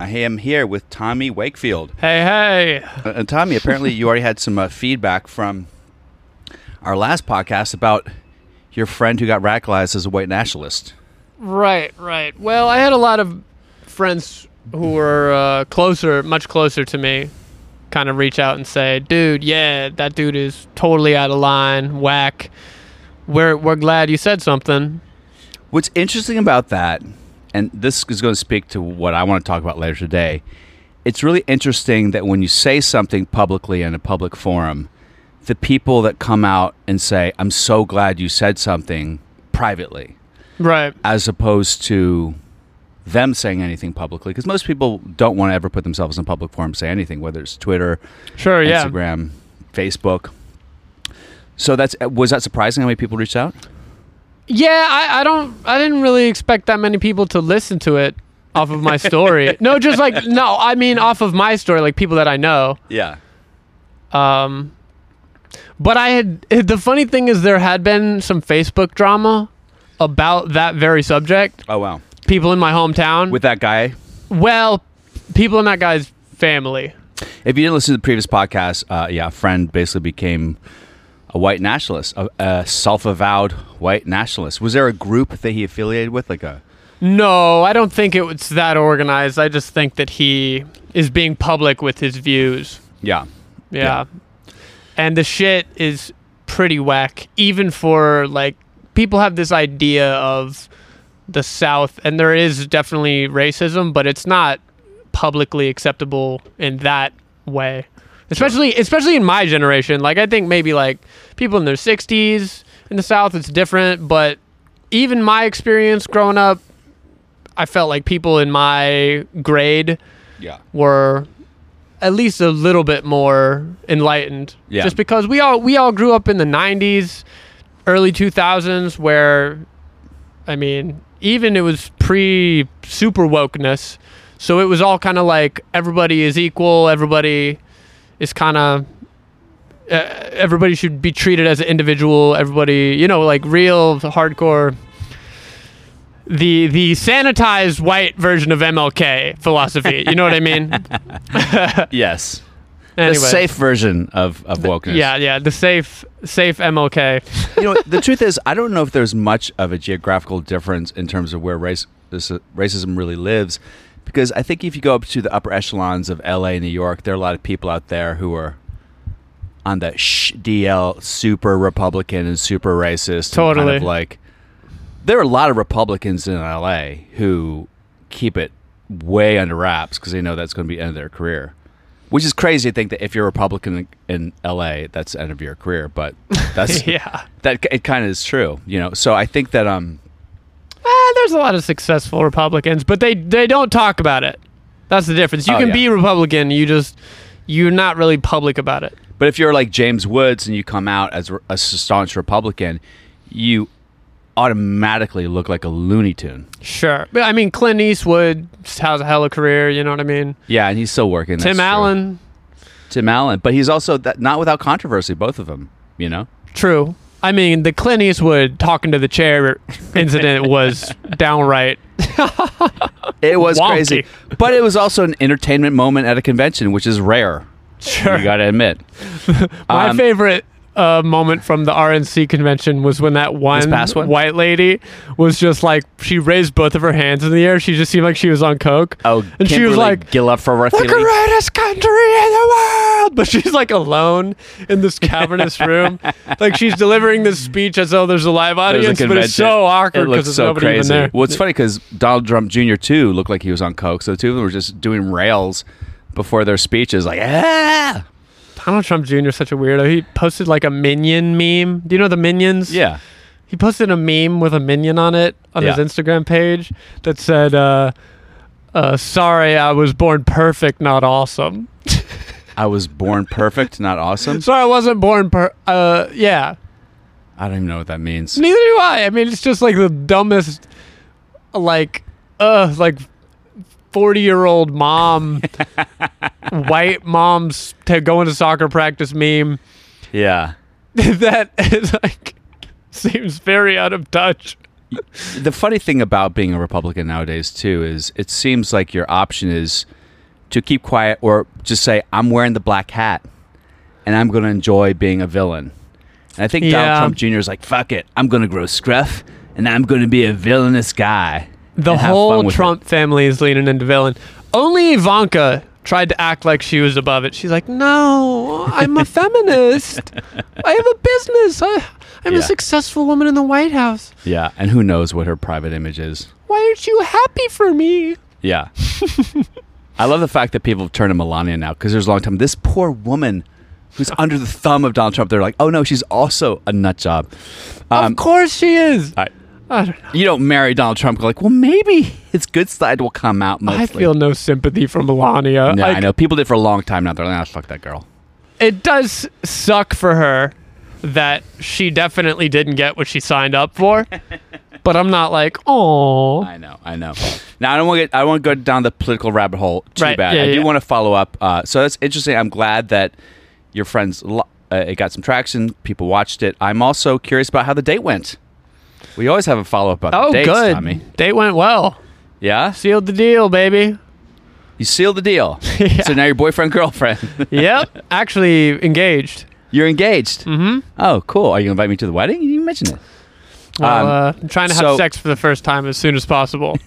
I am here with Tommy Wakefield. Hey, hey. Uh, and Tommy, apparently you already had some uh, feedback from our last podcast about your friend who got radicalized as a white nationalist. Right, right. Well, I had a lot of friends who were uh, closer, much closer to me, kind of reach out and say, "Dude, yeah, that dude is totally out of line, whack. We're we're glad you said something." What's interesting about that, and this is going to speak to what I want to talk about later today, it's really interesting that when you say something publicly in a public forum, the people that come out and say, I'm so glad you said something privately, Right. as opposed to them saying anything publicly, because most people don't want to ever put themselves in public forum say anything, whether it's Twitter, Sure. Yeah. Instagram, Facebook. So that's was that surprising how many people reached out? Yeah. I, I don't. I didn't really expect that many people to listen to it off of my story. no, just like no. I mean, off of my story, like people that I know. Yeah. Um, but I had the funny thing is there had been some Facebook drama about that very subject. Oh wow. People in my hometown. With that guy, well, people in that guy's family. if you didn't listen to the previous podcast, uh, yeah, a friend basically became a white nationalist, a, a self-avowed white nationalist. Was there a group that he affiliated with, like a? No, I don't think it was that organized. I just think that he is being public with his views. Yeah. Yeah. And the shit is pretty whack, even for like people have this idea of the South, and there is definitely racism, but it's not publicly acceptable in that way. Especially, especially in my generation. Like I think maybe like people in their sixties in the South, it's different. But even my experience growing up, I felt like people in my grade Yeah. were at least a little bit more enlightened. Yeah. Just because we all we all grew up in the '90s, early 2000s, where, I mean, even it was pre super wokeness, so it was all kind of like everybody is equal, everybody is kind of. Uh, everybody should be treated as an individual. Everybody, you know, like real hardcore the the sanitized white version of MLK philosophy. You know what I mean? Yes. Anyway. The safe version of of wokeness. Yeah, yeah, the safe safe MLK. you know, the truth is, I don't know if there's much of a geographical difference in terms of where race this, racism really lives, because I think if you go up to the upper echelons of L.A. New York, there are a lot of people out there who are on the sh DL super Republican and super racist. and kind Totally. of like there are a lot of Republicans in L.A. who keep it way under wraps because they know that's going to be the end of their career. Which is crazy to think that if you're a Republican in LA, that's the end of your career. But that's yeah. that it kind of is true, you know. So I think that um Ah, there's a lot of successful Republicans, but they they don't talk about it. That's the difference. You Oh, can yeah. be Republican, you just you're not really public about it. but if you're like James Woods and you come out as a staunch Republican, you automatically look like a Looney Tune. Sure. But I mean Clint Eastwood has a hell of a career, you know what I mean? Yeah, and he's still working. Tim true. Allen, Tim Allen, but he's also that, not without controversy. Both of them, you know. true. I mean, the Clint Eastwood talking to the chair incident was downright It was Wonky. crazy, but it was also an entertainment moment at a convention, which is rare. sure. You got to admit. My Um, favorite uh, moment from the RNC convention was when that one, one? white lady was just like she raised both of her hands in the air. She just seemed like she was on coke. Oh, and she was like, Kimberly Guilfoyle "The greatest country in the world," but she's like alone in this cavernous room, like she's delivering this speech as though there's a live There's a audience, but it's so awkward because there's so nobody even there. Well, it's funny because Donald Trump Jr. too looked like he was on coke. So the two of them were just doing rails before their speeches, like ah, Donald Trump Jr. is such a weirdo. He posted like a minion meme. Do you know the minions? yeah. He posted a meme with a minion on it on his Instagram page that said, uh, uh, "Sorry, I was born perfect, not awesome." I was born perfect, not awesome. Sorry, I wasn't born per. Uh, yeah. I don't even know what that means. Neither do I. I mean, it's just like the dumbest, like, uh, like forty year old mom, white moms to going to soccer practice meme. Yeah. that is like seems very out of touch. The funny thing about being a Republican nowadays too is it seems like your option is to keep quiet or just say I'm wearing the black hat and I'm going to enjoy being a villain. And I think Donald Trump Jr. is like, "Fuck it, I'm going to grow scruff and I'm going to be a villainous guy." The and have fun whole with it. Trump family is leaning into villain. Only Ivanka tried to act like she was above it. She's like, "No, I'm a feminist. I have a business. I, I'm Yeah. a successful woman in the White House. Yeah, and who knows what her private image is. Why aren't you happy for me?" Yeah. I love the fact that people have turned to Melania now because there's a long time. This poor woman who's under the thumb of Donald Trump, they're like, oh no, she's also a nut job. Um, of course she is. I- I don't you don't marry Donald Trump. Like, well, maybe his good side will come out. Mostly. I feel no sympathy for Melania. Yeah, Like, I know. People did for a long time now. They're like, ah, fuck that girl. It does suck for her that she definitely didn't get what she signed up for. but I'm not like, oh. I know. I know. Now I don't want to get. I want to go down the political rabbit hole too Right, bad. yeah, I do want to follow up. Uh, so that's interesting. I'm glad that your friends. lo- Uh, it got some traction. People watched it. I'm also curious about how the date went. We always have a follow up about Oh, dates, good. Tommy. Date went well. Yeah, Sealed the deal, baby. you sealed the deal. Yeah. So now you're boyfriend girlfriend. yep. Actually engaged. you're engaged. Mm-hmm. Oh, cool. Are you gonna invite me to the wedding? You didn't even mention it. Well, Um, uh, I'm trying to have so- sex for the first time as soon as possible.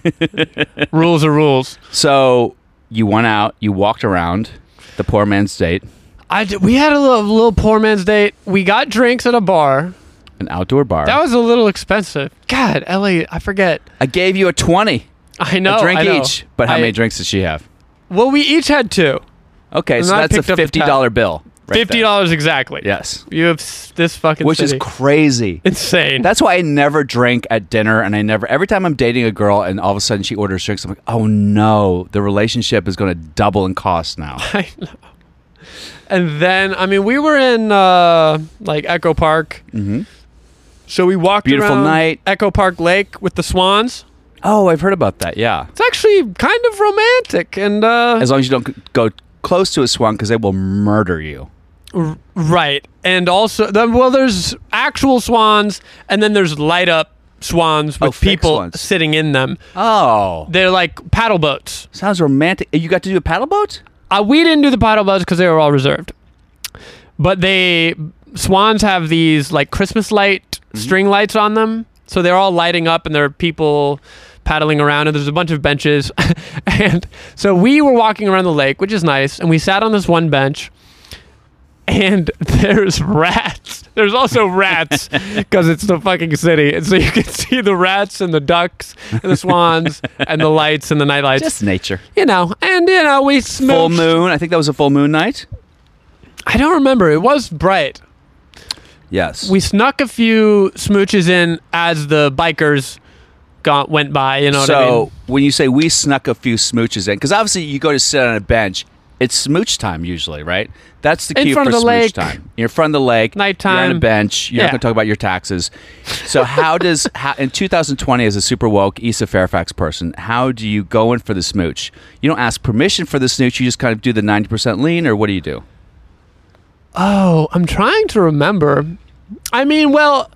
rules are rules. So you went out. You walked around the poor man's date, I d- we had a little, little poor man's date. We got drinks at a bar. An outdoor bar. That was a little expensive. God, LA, I forget. I gave you a twenty. I know. a drink I know. each. But how I- many drinks did she have? Well, we each had two. Okay, And so that's a picked up the fifty tab. bill. right Fifty dollars exactly. Yes, You have this fucking which is crazy. insane. That's why I never drink at dinner, and I never. Every time I'm dating a girl, and all of a sudden she orders drinks, I'm like, oh no, the relationship is going to double in cost now. I know. And then, I mean, we were in uh, like Echo Park. hmm So we walked Beautiful around night. Echo Park Lake with the swans. Oh, I've heard about that. Yeah, It's actually kind of romantic and uh, as long as you don't go close to a swan, because they will murder you. r- right. And also, then, well, there's actual swans, and then there's light up swans Oh, with fake people swans. sitting in them. Oh, They're like paddle boats. sounds romantic. You got to do a paddle boat? Uh, we didn't do the paddle boats because they were all reserved. But they swans have these like Christmas light Mm-hmm. string lights on them, so they're all lighting up, and there are people paddling around, and there's a bunch of benches, and so we were walking around the lake, which is nice, and we sat on this one bench, and there's rats. There's also rats because it's the fucking city, and so you can see the rats and the ducks and the swans and the lights and the night lights Just nature. you know, and you know, we smooched. Full moon. I think that was a full moon night. I don't remember. It was bright. Yes. We snuck a few smooches in as the bikers got went by. You know what so I mean? when you say we snuck a few smooches in, because obviously you go to sit on a bench, it's smooch time usually, right? That's the In cue for the smooch lake. time. You're in front of the lake. nighttime, You're on a bench. You're Yeah. not going to talk about your taxes. So how does how, in 2020 as a super woke of Fairfax person, how do you go in for the smooch? You don't ask permission for the smooch. You just kind of do the 90% lean, or what do you do? Oh, I'm trying to remember. I mean, well,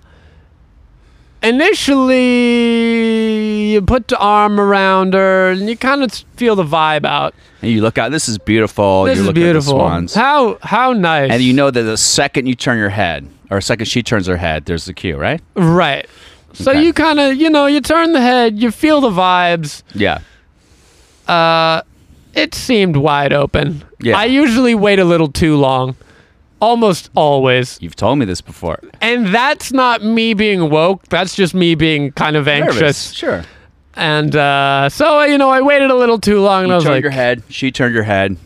initially you put the arm around her and you kind of feel the vibe out. And you look out. This is beautiful. this You're is beautiful. At the swans. How how nice. and you know that the second you turn your head, or the second she turns her head, there's the cue, right? right. So Okay. you kind of you know you turn the head, you feel the vibes. Yeah. Uh, it seemed wide open. Yeah. I usually wait a little too long, almost always, You've told me this before. and that's not me being woke. That's just me being kind of Nervous. anxious. Sure. And uh, so you know, I waited a little too long, and I was turned like, your head. She turned your head.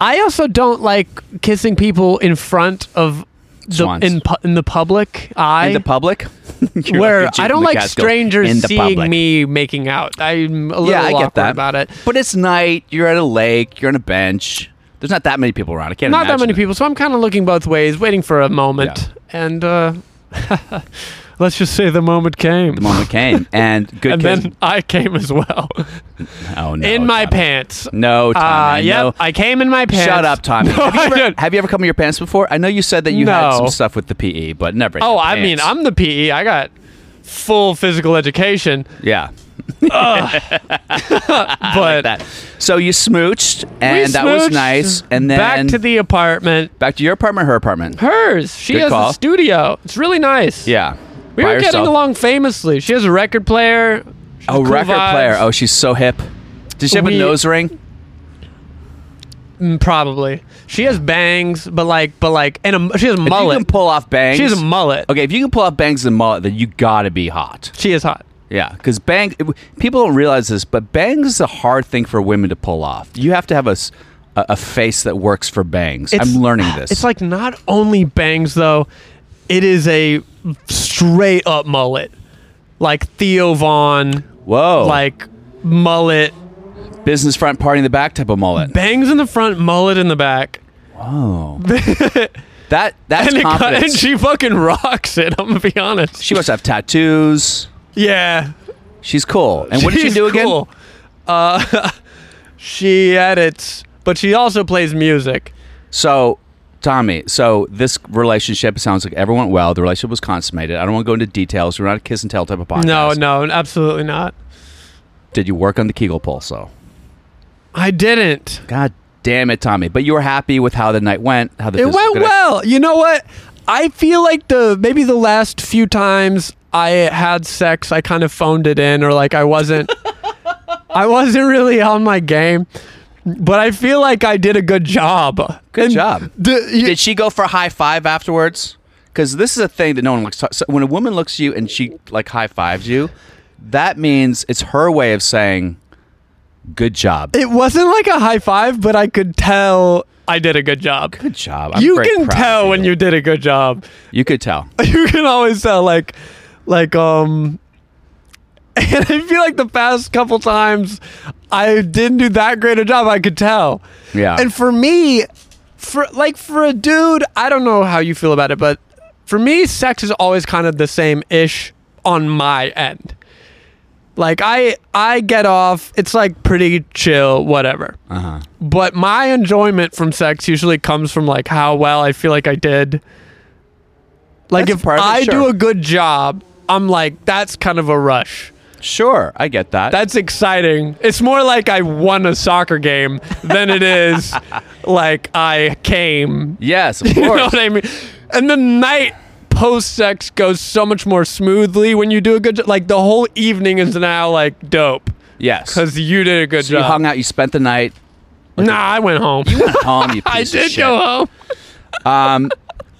I also don't like kissing people in front of the in pu- in the public eye. in the public. Where like I don't like strangers in seeing public. me making out. I'm a little Yeah, I awkward get that about it. But it's night. You're at a lake. You're on a bench. There's not that many people around. I can't. Not that many it. people, so I'm kind of looking both ways, waiting for a moment, and uh, let's just say the moment came. The moment came, and good. and kids- then I came as well oh no, in my Tommy. pants. No, Uh, yep, no. I came in my pants. Shut up, Tommy. No, have, you ever, have you ever come in your pants before? I know you said that you had some stuff with the PE, but never. Oh, I mean. I'm the PE. I got full physical education, yeah. but That. So you smooched, and that was nice. And then back to the apartment. back to your apartment, her apartment. Hers. She Good has call. a studio. It's really nice. Yeah. We By were getting along famously. She has a record player. Oh, cool record vibes. player. Oh, she's so hip. Does she have We- a nose ring? Mm, probably. She has bangs, but like, but like, and a, she has a If you mullet. can pull off bangs. She has a mullet. Okay, if you can pull off bangs and mullet, then you gotta be hot. She is hot. Yeah, because bangs, people don't realize this, but bangs is a hard thing for women to pull off. You have to have a, a face that works for bangs. It's- I'm learning ah, this. It's like not only bangs though, it is a straight up mullet, like Theo Von, whoa, like mullet, business front, party in the back type of mullet. bangs in the front, mullet in the back. Whoa, that that's and, it, got- confidence. and she fucking rocks it. I'm gonna be honest. she must have tattoos. Yeah. She's cool. And what did she She's do again? cool. Uh, she edits, but she also plays music. So, Tommy, so this relationship sounds like everyone went well. The relationship was consummated. I don't want to go into details. We're not a kiss and tell type of podcast. No, no, absolutely not. Did you work on the Kegel pulse though? I didn't. God damn it, Tommy. But you were happy with how the night went. How the It physical went connection- well. You know what? I feel like the maybe the last few times I had sex, I kind of phoned it in, or like I wasn't, I wasn't really on my game. But I feel like I did a good job. Good And job. the- you- Did she go for a high five afterwards? Because this is a thing that no one likes. To, so when a woman looks at you and she like high fives you, that means it's her way of saying, "Good job." it wasn't like a high five, but I could tell I did a good job. Good job. I'm you very can proud tell of when you did a good job. You could tell. you can always tell like like um and I feel like the past couple times I didn't do that great a job, I could tell. Yeah. And for me, for like for a dude, I don't know how you feel about it, but for me, sex is always kind of the same ish on my end. Like I I get off, it's like pretty chill, whatever. Uh huh. But my enjoyment from sex usually comes from like how well I feel like I did. Like That's if part of it, I do a good job, I'm like that's kind of a rush. Sure, I get that. That's exciting. It's more like I won a soccer game than it is like I came. yes, of You know what I mean? And the night post sex goes so much more smoothly when you do a good job. Like the whole evening is now like dope yes. because you did a good So you hung out. You spent the night. nah, I went home. Home, you I did shit. go home. Um,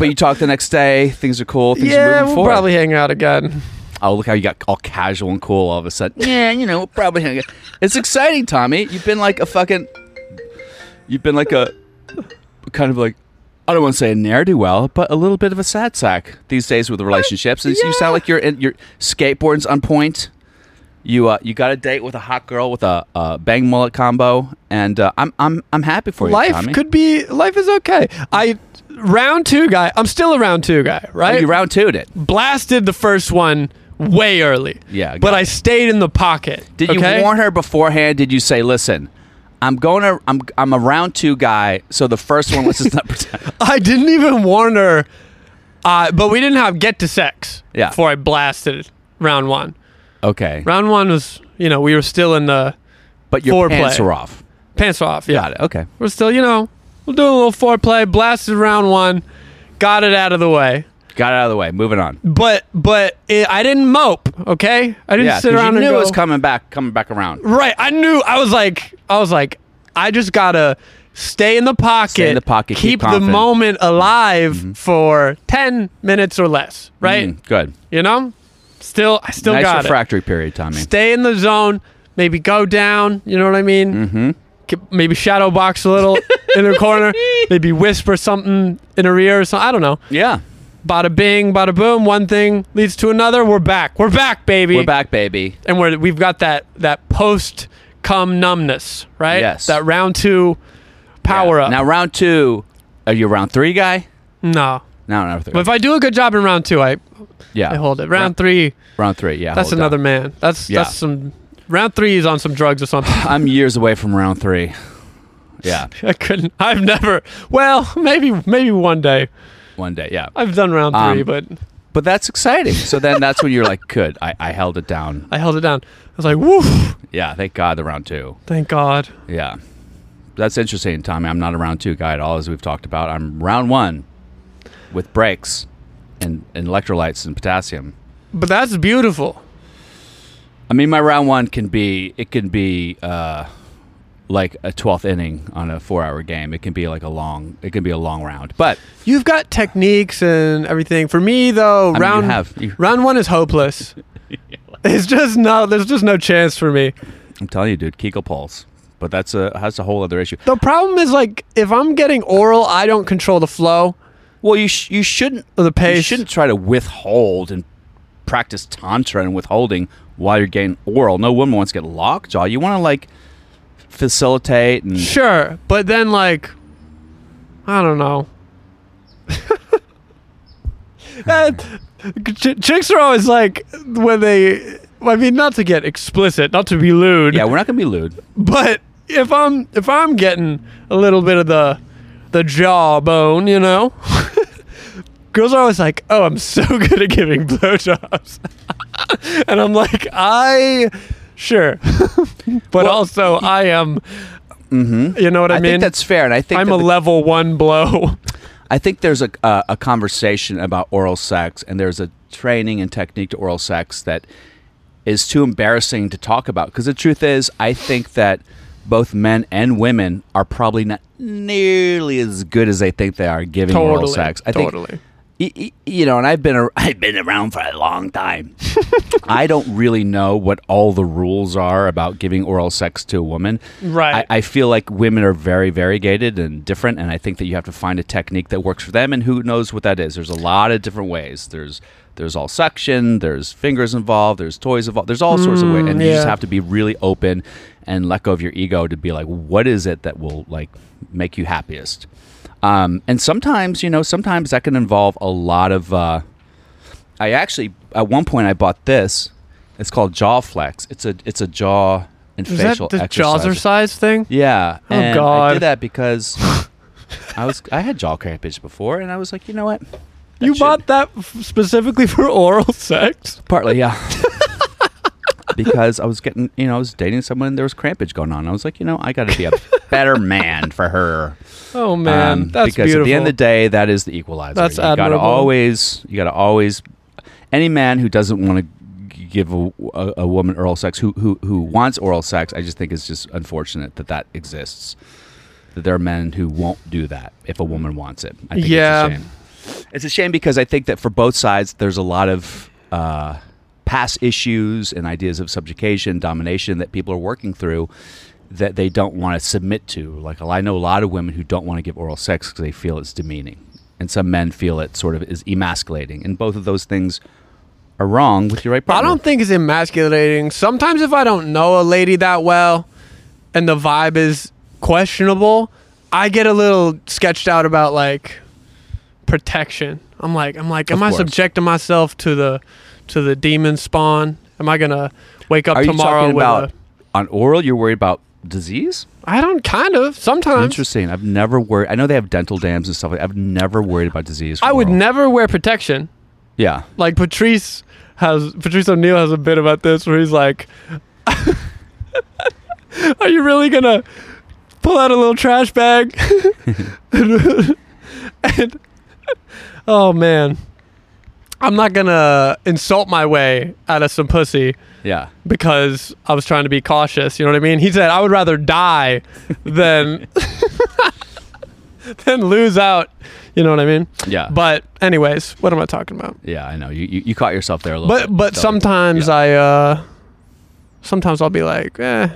but you talk the next day. Things are cool. Things are yeah, moving we'll forward. probably hang out again. Oh, look how you got all casual and cool all of a sudden. Yeah, you know, we'll probably hang out. It's exciting, Tommy. You've been like a fucking. You've been like a, kind of like, I don't want to say a ne'er do well, but a little bit of a sad sack these days with relationships. And You sound like you're in, your skateboard's on point. You uh, you got a date with a hot girl with a, a bang mullet combo, and uh, I'm I'm I'm happy for you, life Tommy. could be life is okay. I round two guy. I'm still a round two guy, Oh, right? you round two'd it. Blasted the first one way early. Yeah, but got I stayed in the pocket. Did okay? you warn her beforehand? Did you say, "Listen, I'm going to I'm I'm a round two guy, so the first one let's just not pretend." I didn't even warn her. Uh, but we didn't have get to sex. Yeah. Before I blasted round one. Okay, Round one was, you know, we were still in the but your foreplay. pants were off. pants were off. Yeah. Got it. Okay. We're still, you know, we're doing a little foreplay. Blasted round one. Got it out of the way. Got it out of the way. Moving on. But but it, I didn't mope. Okay, I didn't Yeah, sit 'cause around you and knew go, it was coming back, coming back around. Right, I knew. I was like, I was like, I just gotta stay in the pocket, Stay in the pocket, keep keep, the confident. moment alive for ten minutes or less. Right, Mm, good. you know. Still, I still nice got it. refractory period, Tommy. Stay in the zone. Maybe go down. You know what I mean? Mm-hmm. Maybe shadow box a little in the corner. Maybe whisper something in her ear or something. I don't know. yeah, Bada bing, bada boom. One thing leads to another. We're back. We're back, baby. we're back, baby. and we're we've got that that post cum numbness, right? Yes. That round two Power Yeah. up. Now round two, are you a round three guy? no. No, no. But if I do a good job in round two, I, yeah, I hold it. Round Round, three, round three. Yeah, that's another down. man. That's Yeah. that's some round three is on some drugs or something. I'm years away from round three. Yeah, I couldn't. I've never. Well, maybe maybe one day. one day. Yeah, I've done round three, Um, but but that's exciting. So then that's when you're like, good. I, I held it down. I held it down. I was like, woo! Yeah, thank God the round two. Thank God. Yeah, that's interesting, Tommy. I'm not a round two guy at all, as we've talked about. I'm round one with brakes and, and electrolytes and potassium. But that's beautiful. I mean, my round one can be it can be uh, like a twelfth inning on a four-hour game. It can be like a long it can be a long round. But You've got techniques and everything. For me, though, mean, you round have- you- round one is hopeless. it's just no. There's just no chance for me. I'm telling you, dude, Kegel pulse. But that's a that's a whole other issue. The problem is like if I'm getting oral, I don't control the flow Well, you sh- you shouldn't the pace. you shouldn't try to withhold and practice tantra and withholding while you're getting oral. No woman wants to get lockjaw. You want to like facilitate and Sure, but then like, I don't know. And eh, ch- chicks are always like when they. I mean, not to get explicit, not to be lewd. yeah, we're not gonna be lewd. But if I'm if I'm getting a little bit of the the jawbone, you know, girls are always like, "Oh, I'm so good at giving blowjobs," and I'm like, "I sure," but also I am. Mm-hmm. You know what I, mean? I mean? think that's fair, and I think I'm a the- level one blow. I think there's a, a a conversation about oral sex, and there's a training and technique to oral sex that is too embarrassing to talk about. Because the truth is, I think that both men and women are probably not nearly as good as they think they are giving oral sex. I think totally. y- you know, and I've been a, I've been around for a long time. I don't really know what all the rules are about giving oral sex to a woman. Right. I, I feel like women are very variegated and different, and I think that you have to find a technique that works for them. And who knows what that is? There's a lot of different ways. There's there's all suction. There's fingers involved. There's toys involved. There's all sorts of ways, and you just mm, have to be really open and let go of your ego to be like, what is it that will like make you happiest? Um, and sometimes, you know, sometimes that can involve a lot of. Uh, I actually at one point I bought this. It's called Jaw Flex. It's a it's a jaw and Is facial that the exercise. jazzercise thing? Yeah. Oh, and I did that because I was I had jaw crampage before, and I was like, you know what? That You bought that f- specifically for oral sex? partly, yeah. because I was getting, you know, I was dating someone and there was crampage going on. I was like, you know, I got to be a better man for her. Oh man, Um, that's because beautiful. at the end of the day, that is the equalizer. That's you gotta always, you gotta always. Any man who doesn't want to give a, a, a woman oral sex, who who who wants oral sex, I just think it's just unfortunate that that exists. That there are men who won't do that if a woman wants it. I think Yeah. it's a shame. It's a shame because I think that for both sides, there's a lot of uh, past issues and ideas of subjugation, domination that people are working through that they don't want to submit to. Like I know a lot of women who don't want to give oral sex because they feel it's demeaning, and some men feel it sort of is emasculating, and both of those things are wrong with your right I don't think it's emasculating. Sometimes if I don't know a lady that well and the vibe is questionable, I get a little sketched out about like protection. I'm like I'm like am I subjecting myself to the to the demon spawn? Am I to wake up Are you tomorrow talking with about a on oral? You're worried about disease? I don't kind of sometimes Interesting. I've never worried. I know they have dental dams and stuff. like I've never worried about disease. I would oral. never wear protection. Yeah. Like Patrice has Patrice O'Neill has a bit about this where he's like Are you really gonna pull out a little trash bag? and oh man. I'm not gonna insult my way out of some pussy Yeah. because I was trying to be cautious. You know what I mean? He said I would rather die than than lose out. You know what I mean? Yeah. But anyways, what am I talking about? yeah, I know. You, you you caught yourself there a little But bit. but So- sometimes yeah. I uh sometimes I'll be like, eh.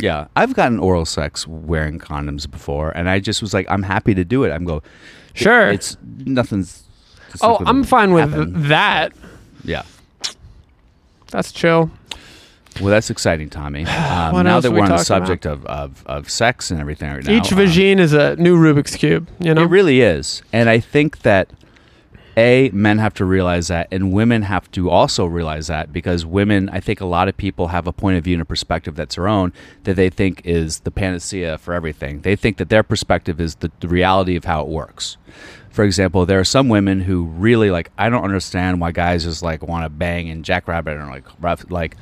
Yeah, I've gotten oral sex wearing condoms before, and I just was like, I'm happy to do it. I'm go. Sure. It's nothing's. Oh, I'm fine with happen. that. Yeah. That's chill. Well, that's exciting, Tommy. Um, now that we we're on the subject of, of, of sex and everything right now, Each um, is a new Rubik's cube. You know. It really is. And I think that A, men have to realize that, and women have to also realize that because women, I think a lot of people have a point of view and a perspective that's their own that they think is the panacea for everything. They think that their perspective is the, the reality of how it works. For example, there are some women who really like, I don't understand why guys just like want to bang and jackrabbit and like, rough, like,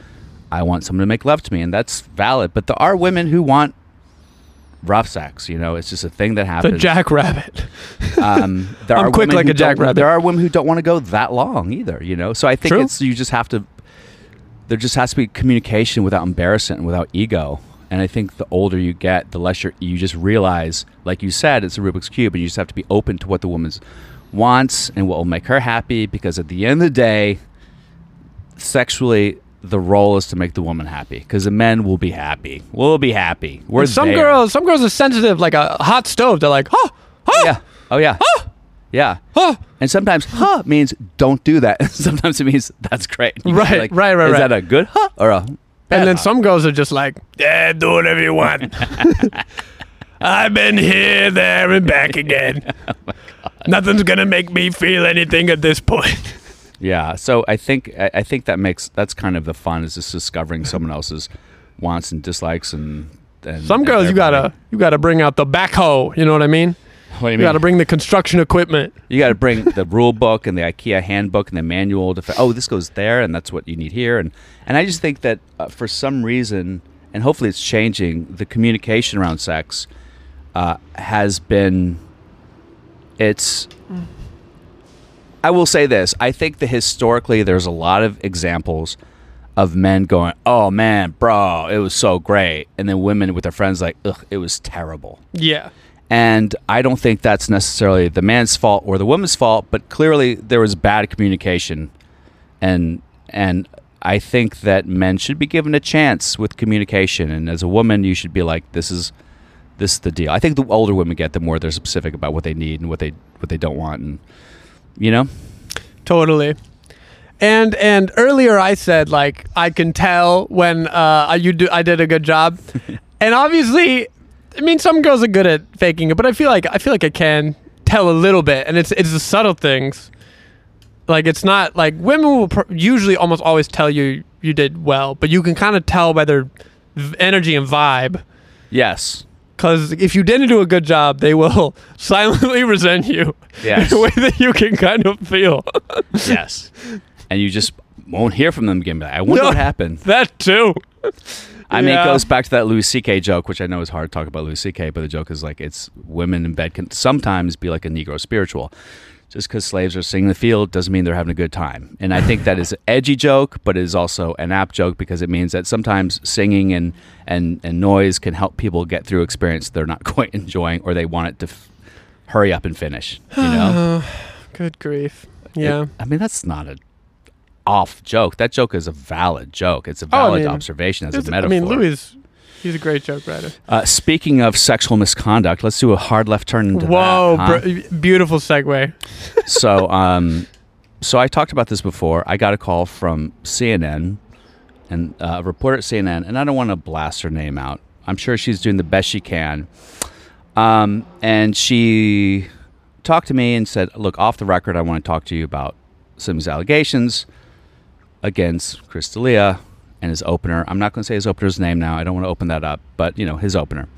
I want someone to make love to me, and that's valid. But there are women who want rough sex. You know, it's just a thing that happens. the jackrabbit. Um, there I'm are quick women like a jackrabbit. There are women who don't want to go that long either. You know, so I think True. it's you just have to. There just has to be communication without embarrassment and without ego. And I think the older you get, the less you're, you just realize, like you said, it's a Rubik's cube, and you just have to be open to what the woman wants and what will make her happy. Because at the end of the day, sexually, the role is to make the woman happy. Because the men will be happy. We'll be happy. We're And some there. girls, some girls are sensitive like a hot stove. They're like, oh, oh, Yeah. Oh yeah. Huh, yeah. oh. And sometimes huh means don't do that. sometimes it means that's great. You Right, like, right, right, Is right. that a good huh or a And then some girls are just like, yeah, do whatever you want. I've been here, there, and back oh again. Nothing's gonna make me feel anything at this point. Yeah. So I think I, I think that makes that's kind of the fun is just discovering someone else's wants and dislikes and. and Some and girls, you gotta, you gotta bring out the backhoe. You know what I mean? What do you You mean? gotta bring the construction equipment. You got to bring the rule book and the IKEA handbook and the manual to. fi- Oh, this goes there, and that's what you need here. And and I just think that uh, for some reason, and hopefully it's changing, the communication around sex uh, has been. It's. I will say this. I think that historically, there's a lot of examples of men going, "Oh man, bro, it was so great," and then women with their friends like, "Ugh, it was terrible." Yeah. And I don't think that's necessarily the man's fault or the woman's fault, but clearly there was bad communication. And and I think that men should be given a chance with communication. And as a woman, you should be like, this is this is the deal. I think the older women get, the more they're specific about what they need and what they what they don't want, and you know, Totally. And and earlier I said like I can tell when uh you do I did a good job. and obviously I mean some girls are good at faking it, but I feel like I feel like I can tell a little bit and it's it's the subtle things. Like it's not like women will pr- usually almost always tell you you did well, but you can kind of tell by their v- energy and vibe. yes, Because if you didn't do a good job, they will silently resent you Yes. in a way that you can kind of feel. yes, and you just won't hear from them again. But I wonder No. what happened. that too. I mean, it goes back to that Louis C.K. joke, which I know is hard to talk about Louis C.K., but the joke is like it's women in bed can sometimes be like a Negro spiritual. Just because slaves are singing in the field doesn't mean they're having a good time. And I think that is an edgy joke, but it is also an apt joke because it means that sometimes singing and, and, and noise can help people get through experience they're not quite enjoying or they want it to f- hurry up and finish. You know? Good grief. Yeah. It- I mean, that's not a off joke. That joke is a valid joke. It's a Oh, I valid mean, observation as a metaphor. I mean, Louis, he's a great joke writer. Uh, speaking of sexual misconduct, let's do a hard left turn into Whoa, that. huh? beautiful segue. so, um, so I talked about this before. I got a call from CNN and uh, a reporter at CNN, and I don't want to blast her name out. I'm sure she's doing the best she can. Um, and she talked to me and said, "Look, off the record, I want to talk to you about some of these allegations against Chris D'Elia and his opener. I'm not going to say his opener's name now. I don't want to open that up, but you know his opener.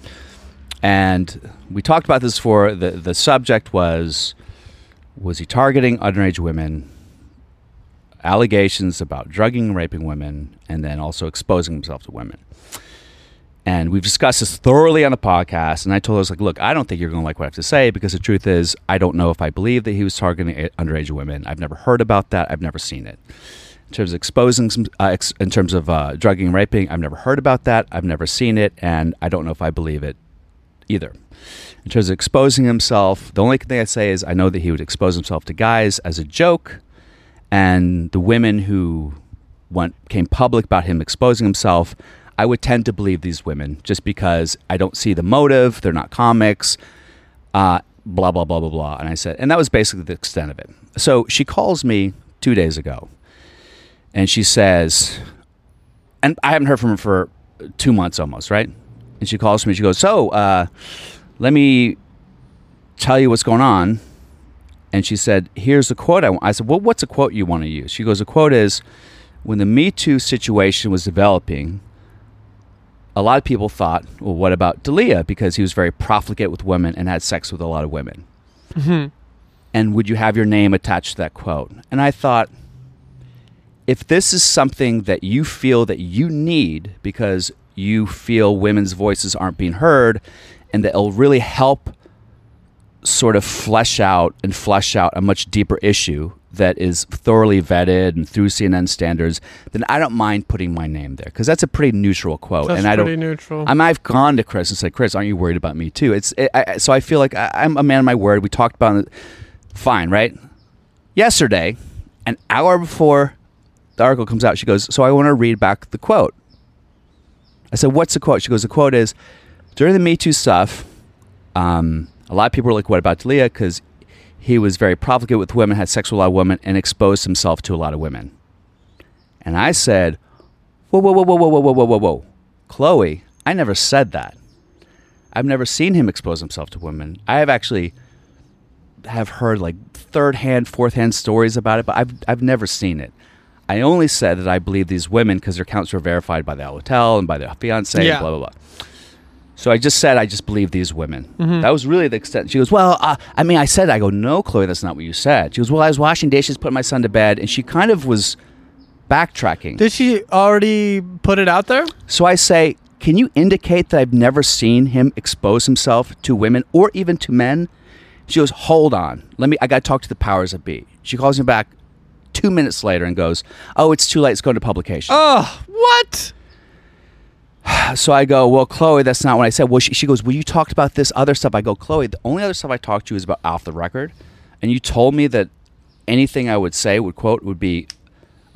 And we talked about this before. the The subject was was he targeting underage women? Allegations about drugging and raping women, and then also exposing himself to women. And we've discussed this thoroughly on the podcast. And I told her, I was like, look, I don't think you're going to like what I have to say because the truth is, I don't know if I believe that he was targeting underage women. I've never heard about that. I've never seen it. In terms of exposing, some, uh, ex- in terms of uh, drugging and raping, I've never heard about that. I've never seen it. And I don't know if I believe it either. In terms of exposing himself, the only thing I say is I know that he would expose himself to guys as a joke. And the women who went came public about him exposing himself, I would tend to believe these women just because I don't see the motive. They're not comics. Uh, blah blah blah blah blah. And I said, and that was basically the extent of it. So she calls me two days ago, and she says, and I haven't heard from her for two months almost, right? And she calls me. She goes, "So, uh, let me tell you what's going on." And she said, "Here's the quote." I, want. I said, "Well, what's a quote you want to use?" She goes, "The quote is, when the Me Too situation was developing, a lot of people thought, well, what about D'Elia? Because he was very profligate with women and had sex with a lot of women. And would you have your name attached to that quote? And I thought, if this is something that you feel that you need because you feel women's voices aren't being heard and that it'll really help sort of flesh out and flesh out a much deeper issue that is thoroughly vetted and through CNN standards, then I don't mind putting my name there because that's a pretty neutral quote. That's and I pretty don't. neutral. I mean, I've gone to Chris and said, Chris, aren't you worried about me too? It's it, I, so I feel like I, I'm a man of my word. We talked about it. Fine, right? Yesterday, an hour before the article comes out, she goes, "So I want to read back the quote." I said, "What's the quote?" She goes, "The quote is during the Me Too stuff. Um, a lot of people were like, "What about D'Elia?" Because he was very profligate with women, had sex with a lot of women, and exposed himself to a lot of women. And I said, "Whoa, whoa, whoa, whoa, whoa, whoa, whoa, whoa, whoa, Chloe, I never said that. I've never seen him expose himself to women. I have actually." have heard like third hand, fourth hand stories about it, but I've I've never seen it. I only said that I believe these women because their accounts were verified by the hotel and by their fiance Yeah. and blah blah blah. So I just said I just believe these women. Mm-hmm. That was really the extent. She goes, "Well, uh, I mean, I said." I go, "No, Chloe, that's not what you said." She goes, "Well, I was washing dishes, putting my son to bed," and she kind of was backtracking. Did she already put it out there? So I say, can you indicate that I've never seen him expose himself to women or even to men? She goes, hold on. Let me, I got to talk to the powers that be. She calls me back two minutes later and goes, oh, it's too late. It's going to publication. Oh, what? So I go, well, Chloe, that's not what I said. Well, she, she goes, well, you talked about this other stuff. I go, Chloe, the only other stuff I talked to you is about off the record. And you told me that anything I would say, would quote, would be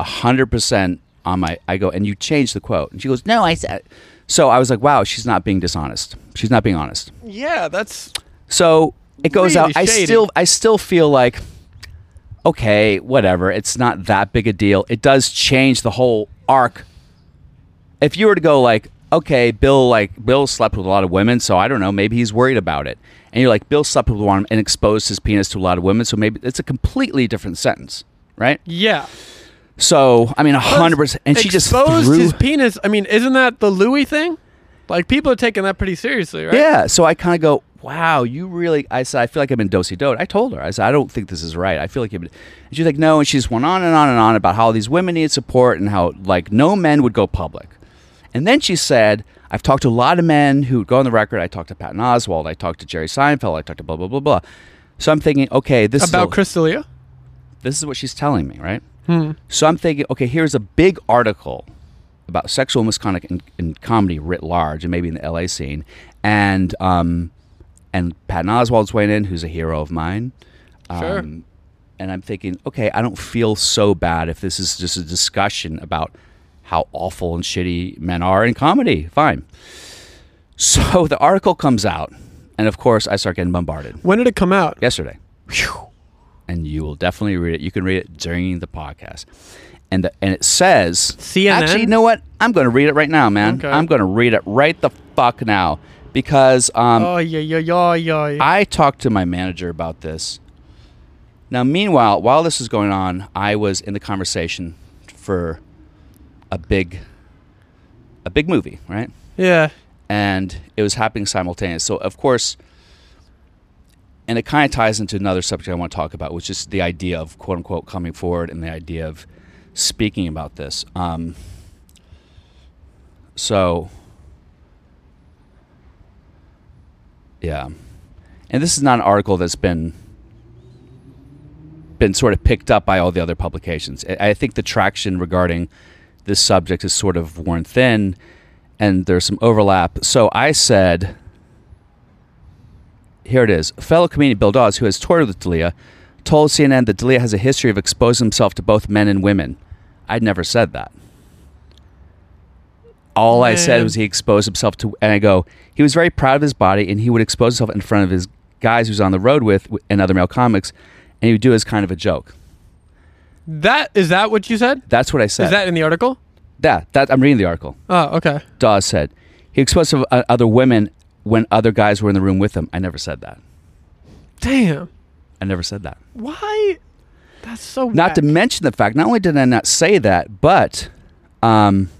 100% on my, I go, and you changed the quote. And she goes, no, I said. So I was like, wow, she's not being dishonest. She's not being honest. Yeah, that's So it goes Really out. I still, I still feel like, okay, whatever. It's not that big a deal. It does change the whole arc. If you were to go like, okay, Bill, like Bill slept with a lot of women, so I don't know, maybe he's worried about it. And you're like, Bill slept with one and exposed his penis to a lot of women, so maybe it's a completely different sentence, right? yeah. So I mean, a hundred percent. And she just exposed threw. his penis. I mean, isn't that the Louis thing? Like people are taking that pretty seriously, right? Yeah. So I kind of go, wow, you really. I said, I feel like I've been dosey doed. I told her, I said, I don't think this is right. I feel like you've been. And she's like, no. And she just went on and on and on about how these women need support and how like no men would go public. And then she said, I've talked to a lot of men who go on the record. I talked to Patton Oswalt. I talked to Jerry Seinfeld. I talked to blah blah blah blah. So I'm thinking, okay, this About is a- Chris D'Elia? this is what she's telling me, right? Hmm. So I'm thinking, okay, here's a big article about sexual misconduct in, in comedy writ large, and maybe in the LA scene, and um, and Patton Oswalt's weighing in, who's a hero of mine. Sure. Um, and I'm thinking, okay, I don't feel so bad if this is just a discussion about how awful and shitty men are in comedy. Fine. So the article comes out, and of course, I start getting bombarded When did it come out? yesterday. And you will definitely read it. You can read it during the podcast. And the, and it says CNN? Actually, you know what? I'm going to read it right now, man. Okay. I'm going to read it right the fuck now because um, Oh yeah, yeah, yeah, yeah. I talked to my manager about this. Now, meanwhile, while this is going on, I was in the conversation for a big a big movie, right? yeah. and it was happening simultaneously. So of course, and it kind of ties into another subject I want to talk about, which is the idea of quote unquote coming forward and the idea of speaking about this. Um, so, yeah, and this is not an article that's been been sort of picked up by all the other publications. I think the traction regarding this subject is sort of worn thin, and there's some overlap. So I said, here it is. Fellow comedian Bill Dawes, who has toured with D'Elia, told CNN that D'Elia has a history of exposing himself to both men and women. I'd never said that. All I said was he exposed himself to, and I go, he was very proud of his body, and he would expose himself in front of his guys who's on the road with and other male comics, and he would do it as kind of a joke. That is that what you said? That's what I said. Is that in the article? That that I'm reading the article. Oh, okay. Dawes said he exposed other women when other guys were in the room with him. I never said that. Damn. I never said that. Why? That's so. Not to mention the fact, not only did I not say that, but um,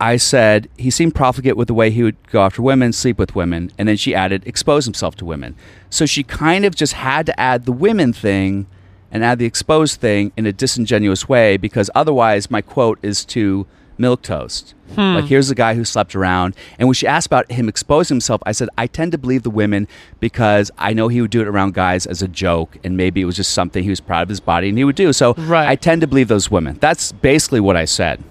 I said he seemed profligate with the way he would go after women, sleep with women, and then she added expose himself to women. So she kind of just had to add the women thing and add the exposed thing in a disingenuous way because otherwise my quote is to milk toast. Hmm. Like here's a guy who slept around, and when she asked about him exposing himself, I said I tend to believe the women because I know he would do it around guys as a joke, and maybe it was just something he was proud of his body and he would do. So Right. I tend to believe those women. That's basically what I said.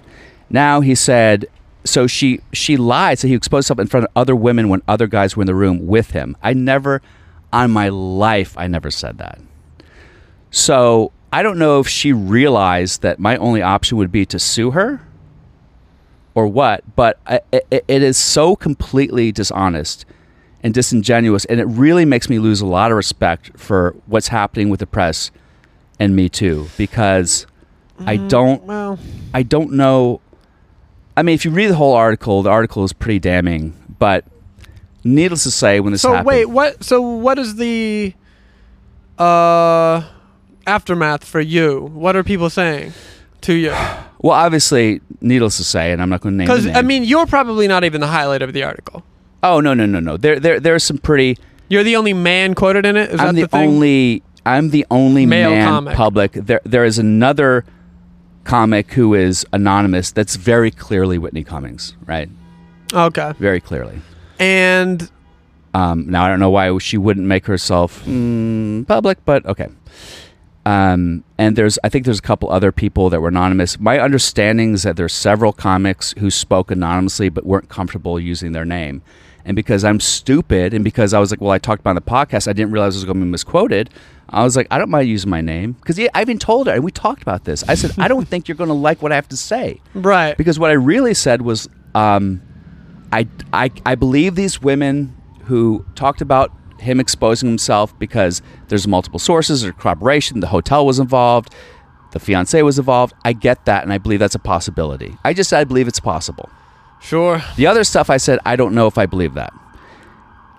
Now he said, so she she lied. So he exposed himself in front of other women when other guys were in the room with him. I never, on my life, I never said that. So I don't know if she realized that my only option would be to sue her or what, but I, it, it is so completely dishonest and disingenuous, and it really makes me lose a lot of respect for what's happening with the press and me too, because I don't, Well, I don't know. I mean, if you read the whole article, the article is pretty damning, but needless to say, when this so happened, wait, what? So what is the uh aftermath for you? What are people saying to you? well, obviously, needless to say, and I'm not going to name. Because I mean, you're probably not even the highlight of the article. oh no, no, no, no. There, there, there's some pretty. You're the only man quoted in it. Is I'm that the, the, only I'm the only Male man comic. public. There there is another comic who is anonymous that's very clearly Whitney Cummings, right? Okay. Very clearly. And Um, now I don't know why she wouldn't make herself mm, public, but okay. Um, and there's I think there's a couple other people that were anonymous. My understanding is that there's several comics who spoke anonymously but weren't comfortable using their name. And because I'm stupid, and because I was like, well, I talked about it on the podcast, I didn't realize I was going to be misquoted. I was like, I don't mind using my name because I even told her, and we talked about this. I said, I don't think you're going to like what I have to say right. because what I really said was, um, I, I, I believe these women who talked about him exposing himself because there's multiple sources or corroboration. The hotel was involved, the fiance was involved. I get that, and I believe that's a possibility. I just I believe it's possible. Sure. The other stuff I said, I don't know if I believe that.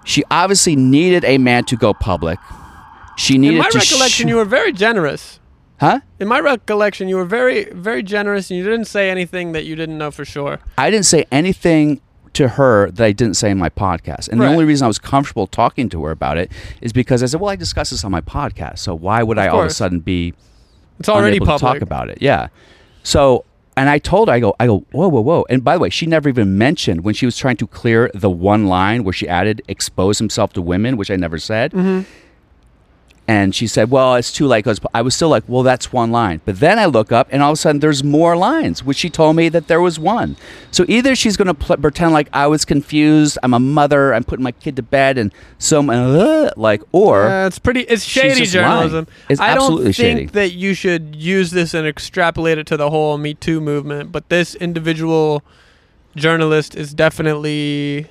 She obviously needed a man to go public. She needed. In my recollection, sh- you were very generous. huh? In my recollection, you were very, very generous, and you didn't say anything that you didn't know for sure. I didn't say anything to her that I didn't say in my podcast. And Right. the only reason I was comfortable talking to her about it is because I said, "Well, I discussed this on my podcast, so why would I all of a sudden be It's already public. to talk about it?" Yeah. So, and I told her, I go, I go, whoa, whoa, whoa. And by the way, she never even mentioned when she was trying to clear the one line where she added "expose himself to women," which I never said. Mm-hmm. And she said, "Well, it's too late." 'cause I was still like, "Well, that's one line." But then I look up, and all of a sudden, there's more lines, which she told me that there was one. So either she's going to pl- pretend like I was confused, I'm a mother, I'm putting my kid to bed, and so uh, like, or Uh, it's pretty. It's shady just lying. journalism. It's I don't absolutely think shady. that you should use this and extrapolate it to the whole Me Too movement. But this individual journalist is definitely,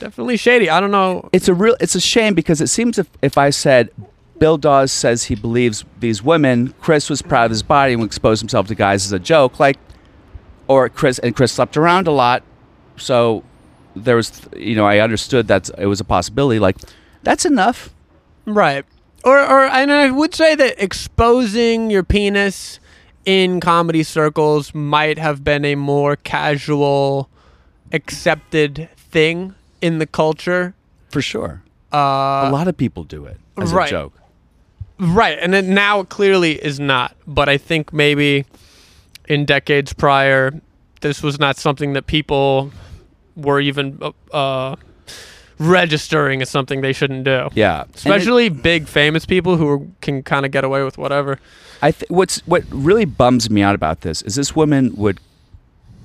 definitely shady. I don't know. it's a real it's a shame because it seems if, if I said Bill Dawes says he believes these women, Chris was proud of his body and exposed himself to guys as a joke, like or Chris and Chris slept around a lot, so there was you know I understood that it was a possibility. Like that's enough. Right. Or, or, and I would say that exposing your penis in comedy circles might have been a more casual, accepted thing in the culture. For sure, Uh, a lot of people do it as right. a joke. Right, and it now it clearly is not. But I think maybe in decades prior, this was not something that people were even uh, registering as something they shouldn't do. Yeah, And it- Especially big famous people who are, can kind of get away with whatever. I th- what's what really bums me out about this is this woman would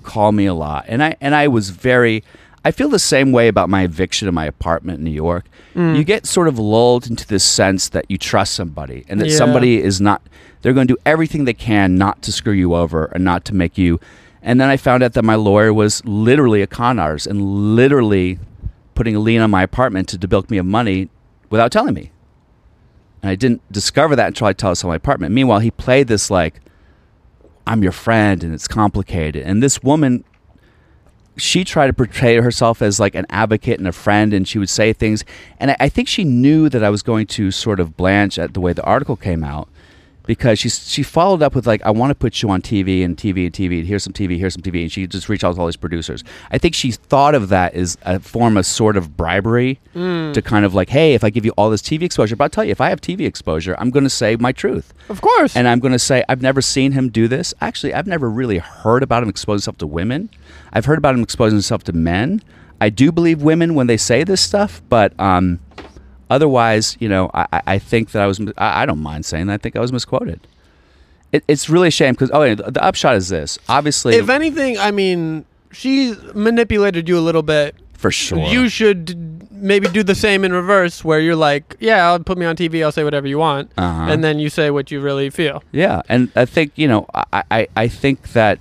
call me a lot, and I and I was very. I feel the same way about my eviction of my apartment in New York. Mm. You get sort of lulled into this sense that you trust somebody, and that Yeah. somebody is not. They're going to do everything they can not to screw you over and not to make you. And then I found out that my lawyer was literally a con artist and literally putting a lien on my apartment to debilk me of money without telling me. And I didn't discover that until I tell us on my apartment. Meanwhile, he played this like I'm your friend and it's complicated. And this woman, she tried to portray herself as like an advocate and a friend, and she would say things. And I, I think she knew that I was going to sort of blanch at the way the article came out because she she followed up with like I want to put you on TV and TV and TV. and Here's some TV. Here's some TV. And she just reached out to all these producers. I think she thought of that as a form of sort of bribery to kind of like, hey, if I give you all this TV exposure, but I'll tell you, if I have TV exposure, I'm going to say my truth. Of course. And I'm going to say, I've never seen him do this. Actually, I've never really heard about him exposing himself to women. I've heard about him exposing himself to men. I do believe women when they say this stuff, but um, otherwise, you know, I, I- think that I was, I, I don't mind saying that. I think I was misquoted. It, it's really a shame because, oh, the, the upshot is this. Obviously, if anything, I mean, she manipulated you a little bit. for sure. You should maybe do the same in reverse, where you're like, "Yeah, I'll put me on TV. I'll say whatever you want," Uh-huh. and then you say what you really feel. Yeah, and I think you know, I, I, I think that.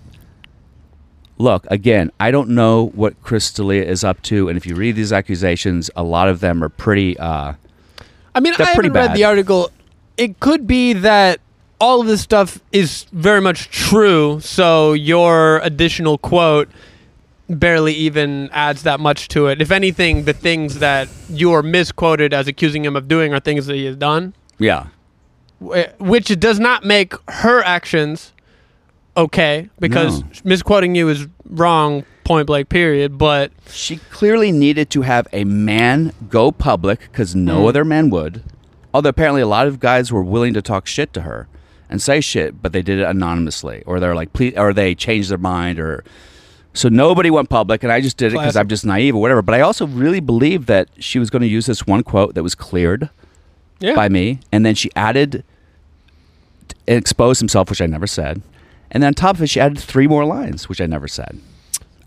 Look, again, I don't know what Chris D'Elia is up to, and if you read these accusations, a lot of them are pretty. Uh, I mean, I haven't read bad. the article. It could be that all of this stuff is very much true. So your additional quote barely even adds that much to it. If anything, the things that you are misquoted as accusing him of doing are things that he has done, yeah, which does not make her actions okay because No. misquoting you is wrong, point blank, period. But she clearly needed to have a man go public because no Hmm. other man would. Although apparently a lot of guys were willing to talk shit to her and say shit, but they did it anonymously, or they're like, please, or they changed their mind, or so nobody went public, and I just did it because I'm just naive or whatever. But I also really believe that she was going to use this one quote that was cleared yeah, by me, and then she added exposed himself, which I never said, and then on top of it, she added three more lines, which I never said.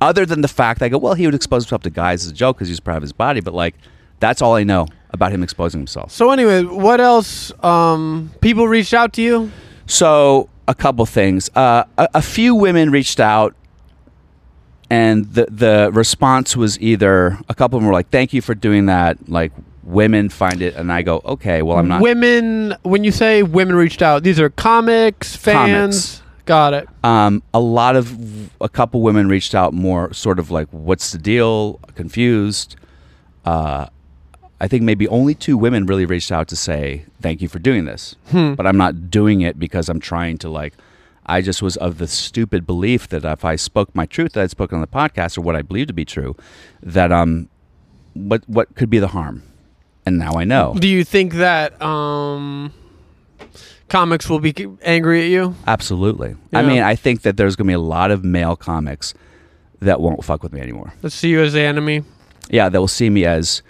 Other than the fact that I go, well, he would expose himself to guys as a joke because he's proud of his body, but like, that's all I know about him exposing himself. So anyway, what else? Um, people reached out to you. So a couple things. Uh, a, a few women reached out, and the the response was either a couple of them were like, "Thank you for doing that." Like women find it, and I go, "Okay, well, I'm not." Women, when you say women reached out, these are comics, fans. Got it. Um, a lot of a couple women reached out more, sort of like, "What's the deal?" Confused. Uh, I think maybe only two women really reached out to say thank you for doing this, but I'm not doing it because I'm trying to like. I just was of the stupid belief that if I spoke my truth that I'd spoken on the podcast or what I believe to be true, that um, what what could be the harm, and now I know. Do you think that um, comics will be angry at you? Absolutely. I mean, I think that there's gonna be a lot of male comics that won't fuck with me anymore. Let's see you as the enemy. yeah, that will see me as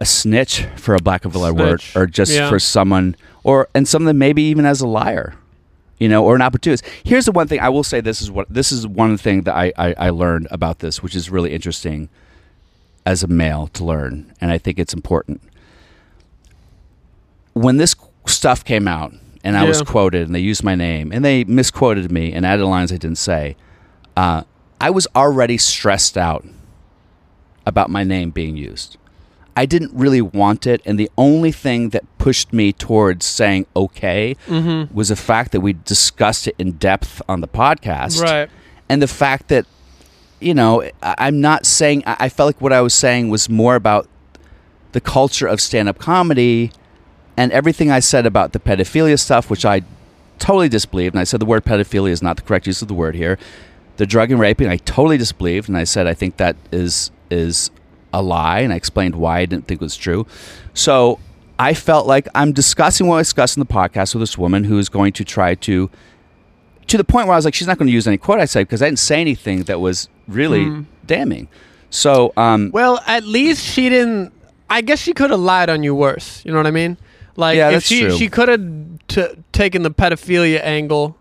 a snitch for a black and white word, or just Yeah. for someone, or and some of them maybe even as a liar, you know, or an opportunist. Here's the one thing I will say: this is what this is one thing that I, I I learned about this, which is really interesting as a male to learn, and I think it's important. When this stuff came out, and I was quoted, and they used my name, and they misquoted me and added lines I didn't say. Uh, I was already stressed out about my name being used. I didn't really want it, and the only thing that pushed me towards saying okay Mm-hmm. was the fact that we discussed it in depth on the podcast, Right. and the fact that you know I'm not saying I I felt like what I was saying was more about the culture of stand-up comedy and everything I said about the pedophilia stuff, which I totally disbelieved, and I said the word pedophilia is not the correct use of the word here. The drug and raping, I totally disbelieved, and I said I think that is is a lie, and I explained why I didn't think it was true. So I felt like I'm discussing what I discussed in the podcast with this woman who is going to try to, to the point where I was like, she's not going to use any quote I said because I didn't say anything that was really Hmm. damning. So um, Well, at least she didn't. I guess she could have lied on you worse. You know what I mean? Like Yeah, if she true. she could have t- taken the pedophilia angle,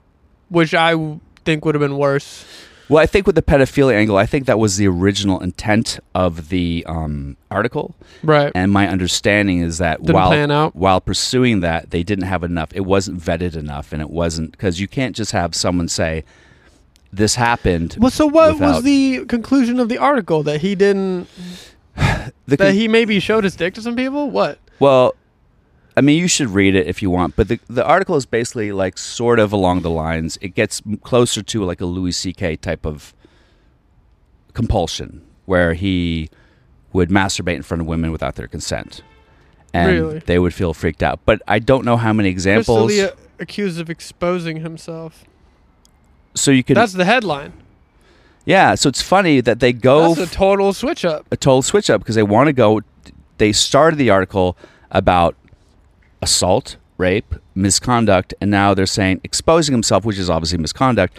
which I w- think would have been worse. Well, I think with the pedophilia angle, I think that was the original intent of the um, article. Right. And my understanding is that Didn't while while pursuing that, they didn't have enough. It wasn't vetted enough, and it wasn't because you can't just have someone say this happened. well, so what was the conclusion of the article that he didn't the that he maybe showed his dick to some people? What? well, I mean, you should read it if you want, but the the article is basically like sort of along the lines. It gets closer to like a Louis C.K. type of compulsion, where he would masturbate in front of women without their consent, and Really? they would feel freaked out. But I don't know how many Chris examples. D'Elia accused of exposing himself. So you could, That's the headline. yeah. So it's funny that they go That's a total switch up. a total switch up because they want to go. They started the article about assault, rape, misconduct, and now they're saying exposing himself, which is obviously misconduct.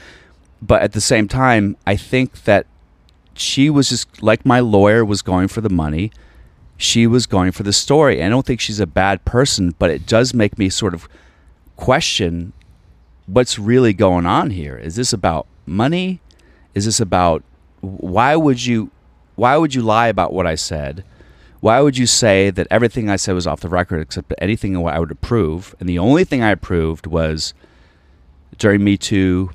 But at the same time, I think that she was just like my lawyer was going for the money. She was going for the story. I don't think she's a bad person, but it does make me sort of question what's really going on here. Is this about money? Is this about why would you why would you lie about what I said? Why would you say that everything I said was off the record except anything I would approve? And the only thing I approved was during Me Too,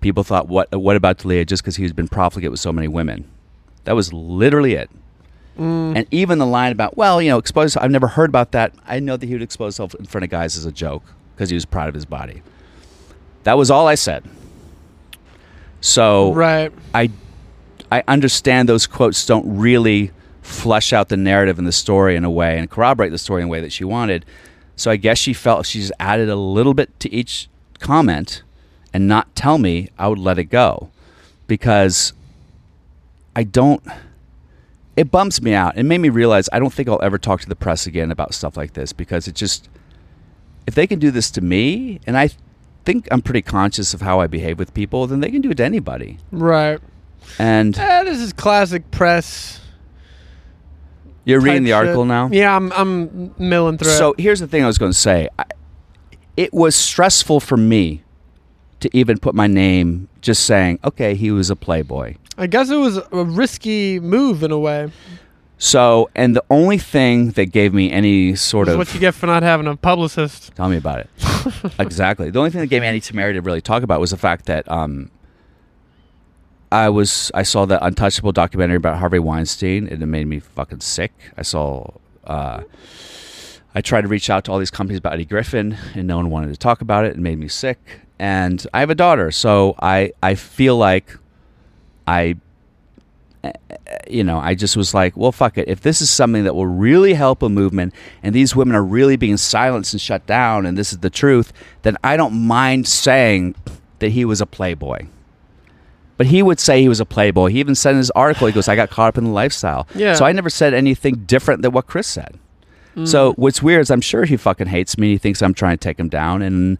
people thought, "What? Uh, what about D'Elia?" Just because he's been profligate with so many women. That was literally it. Mm. And even the line about, well, you know, expose. I've never heard about that. I know that he would expose himself in front of guys as a joke because he was proud of his body. That was all I said. So Right. I I understand those quotes don't really flesh out the narrative and the story in a way and corroborate the story in a way that she wanted. So I guess she felt she just added a little bit to each comment and not tell me, I would let it go. Because I don't it bums me out. It made me realize I don't think I'll ever talk to the press again about stuff like this because it just if they can do this to me and I think I'm pretty conscious of how I behave with people, then they can do it to anybody. Right. And Eh, this is classic press. You're reading the article shit. now? Yeah, I'm I'm milling through. So it. here's the thing I was going to say. I, it was stressful for me to even put my name just saying, okay, he was a playboy. I guess it was a risky move in a way. So, and the only thing that gave me any sort of what you get for not having a publicist. Tell me about it. exactly. The only thing that gave me any temerity to really talk about was the fact that um, I was I saw that Untouchable documentary about Harvey Weinstein, and it made me fucking sick. I saw. Uh, I tried to reach out to all these companies about Eddie Griffin, and no one wanted to talk about it. It made me sick. And I have a daughter, so I I feel like I you know, I just was like, well, fuck it. If this is something that will really help a movement and these women are really being silenced and shut down and this is the truth, then I don't mind saying that he was a playboy. But he would say he was a playboy. He even said in his article, he goes, I got caught up in the lifestyle. Yeah. So I never said anything different than what Chris said. So what's weird is I'm sure he fucking hates me. He thinks I'm trying to take him down. And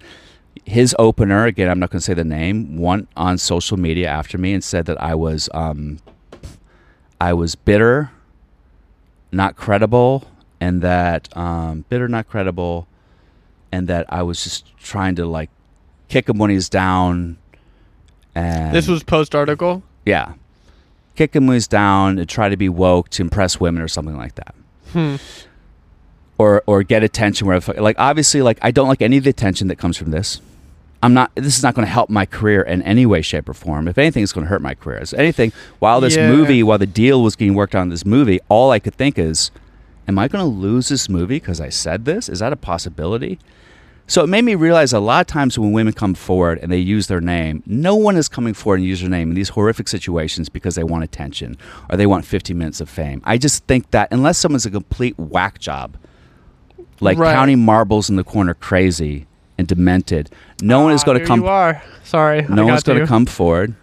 his opener, again, I'm not going to say the name, went on social media after me and said that I was um, I was bitter, not credible, and that um, bitter, not credible, and that I was just trying to like kick him when he's down. And This was post article. yeah, kick him when he's down to try to be woke to impress women or something like that. Hmm. Or or get attention where like obviously like I don't like any of the attention that comes from this. I'm not. This is not going to help my career in any way, shape, or form. If anything, it's going to hurt my career. As anything, while this Yeah. movie, while the deal was getting worked on this movie, all I could think is, am I going to lose this movie because I said this? Is that a possibility? So it made me realize a lot of times when women come forward and they use their name, no one is coming forward and use their name in these horrific situations because they want attention or they want 50 minutes of fame. I just think that unless someone's a complete whack job, like Right. counting marbles in the corner crazy and demented, no one is Ah, going to come You are sorry. No one's going to come forward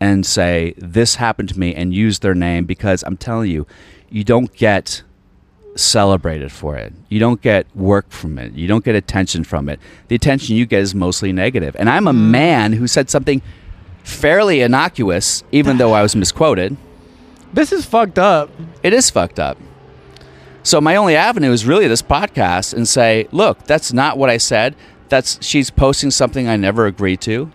and say this happened to me and use their name because I'm telling you, you don't get celebrated for it. You don't get work from it. You don't get attention from it. The attention you get is mostly negative. And I'm a Mm. man who said something fairly innocuous, even though I was misquoted. This is fucked up. It is fucked up. So my only avenue is really this podcast and say, look, that's not what I said. That's she's posting something I never agreed to.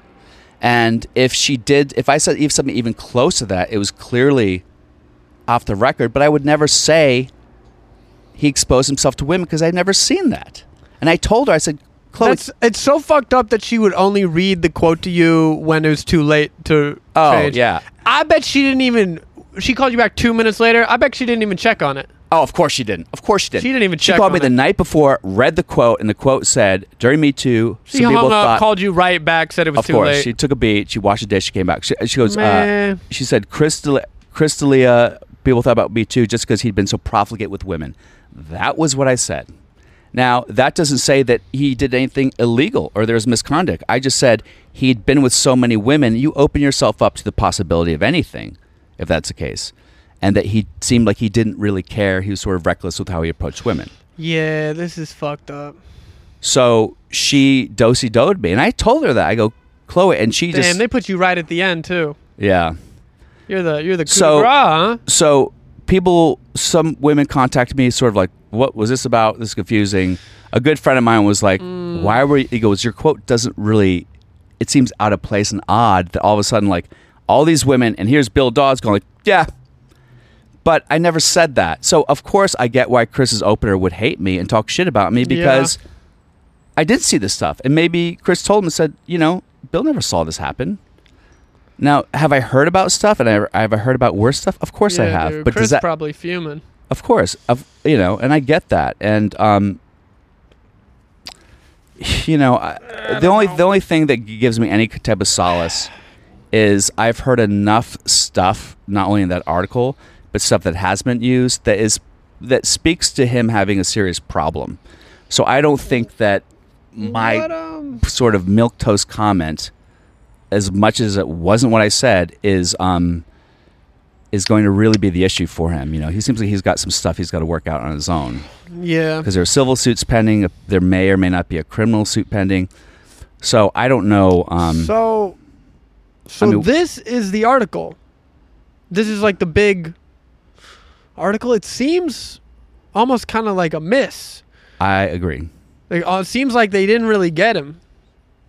And if she did, if I said even something even close to that, it was clearly off the record. But I would never say he exposed himself to women because I'd never seen that. And I told her, I said, Chloe, That's it's so fucked up that she would only read the quote to you when it was too late to oh change. yeah, I bet she didn't even. She called you back two minutes later. I bet she didn't even check on it. Oh, of course she didn't. Of course she didn't. She didn't even check. She called me on the it. night before, read the quote, and the quote said, "During Me Too, She hung up, thought." called you right back, said it was of too course, late. she took a beat. She washed a dish. She came back. She, she goes. Uh, she said, "Chris, D'Elia- people thought about Me Too just because he'd been so profligate with women." That was what I said. Now that doesn't say that he did anything illegal or there's misconduct. I just said he'd been with so many women. You open yourself up to the possibility of anything, if that's the case, and that he seemed like he didn't really care. He was sort of reckless with how he approached women. yeah, this is fucked up. So she dosey doed me, and I told her that. I go, Chloe, and she Damn, just they put you right at the end too. yeah. You're the you're the So- grace, huh? so people some women contact me sort of like what was this about? This is confusing. A good friend of mine was like Mm. why were you he goes your quote doesn't really it seems out of place and odd that all of a sudden like all these women and here's bill dawes going like yeah. But i never said that. So of course i get why chris's opener would hate me and talk shit about me because i did see this stuff. And maybe chris told him and said you know bill never saw this happen now, have I heard about stuff and I, have I heard about worse stuff? Of course I have. dude, but Chris does that probably fuming. of course, of you know, and I get that, and um, you know, I, the only the only thing that gives me any type of solace is I've heard enough stuff, not only in that article, but stuff that has been used that is that speaks to him having a serious problem. So I don't think that my But, um, sort of milk toast comment, as much as it wasn't what I said, is um is going to really be the issue for him. You know, he seems like he's got some stuff he's got to work out on his own yeah. because there are civil suits pending. There may or may not be a criminal suit pending. So I don't know. Um, so so I mean- this is the article. This is like the big article. It seems almost kind of like a miss. I agree Like, uh, it seems like they didn't really get him.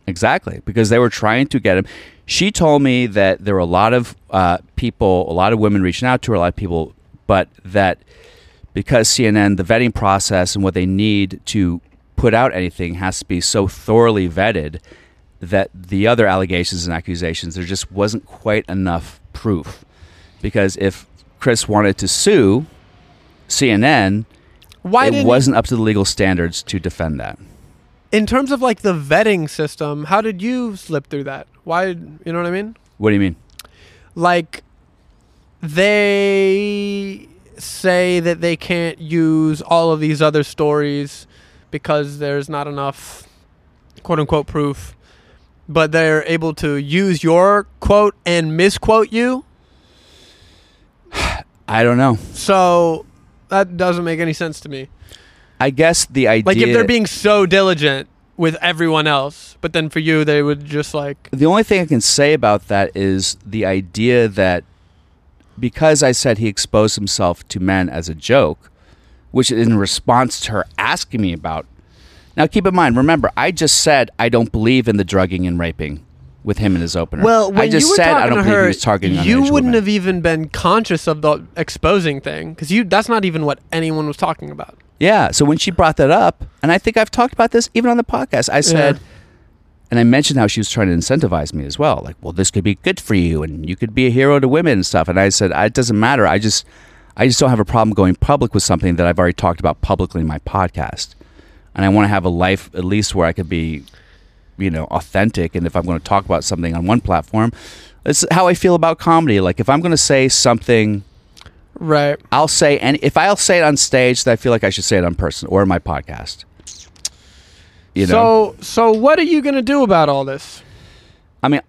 Exactly because they were trying to get him. She told me that there were a lot of uh, people, a lot of women reaching out to her, a lot of people, but that because CNN, the vetting process and what they need to put out anything has to be so thoroughly vetted that the other allegations and accusations, there just wasn't quite enough proof. Because if Chris wanted to sue CNN, Why it wasn't up to the legal standards to defend that. In terms of like the vetting system? How did you slip through that? Why? You know what I mean? What do you mean? like they say that they can't use all of these other stories because there's not enough quote unquote proof but they're able to use your quote and misquote you I don't know. so that doesn't make any sense to me I guess the idea. like if they're being so diligent with everyone else but then for you they would just like the only thing I can say about that is the idea that because I said he exposed himself to men as a joke, which is in response to her asking me about. Now, keep in mind, remember, I just said I don't believe in the drugging and raping with him in his opener. Well, when I just you were said talking I don't believe her, he was targeting you wouldn't have even been conscious of the exposing thing because you—that's not even what anyone was talking about. Yeah. So when she brought that up, and I think I've talked about this even on the podcast, I said, Yeah. and I mentioned how she was trying to incentivize me as well. Like, well, this could be good for you, and you could be a hero to women and stuff. And I said, it doesn't matter. I just, I just don't have a problem going public with something that I've already talked about publicly in my podcast, and I want to have a life at least where I could be, you know, authentic. And if I'm going to talk about something on one platform, it's how I feel about comedy. Like, if I'm going to say something. Right. I'll say and if I'll say it on stage, then I feel like I should say it on person or in my podcast. You know, So, so what are you gonna do about all this? I mean,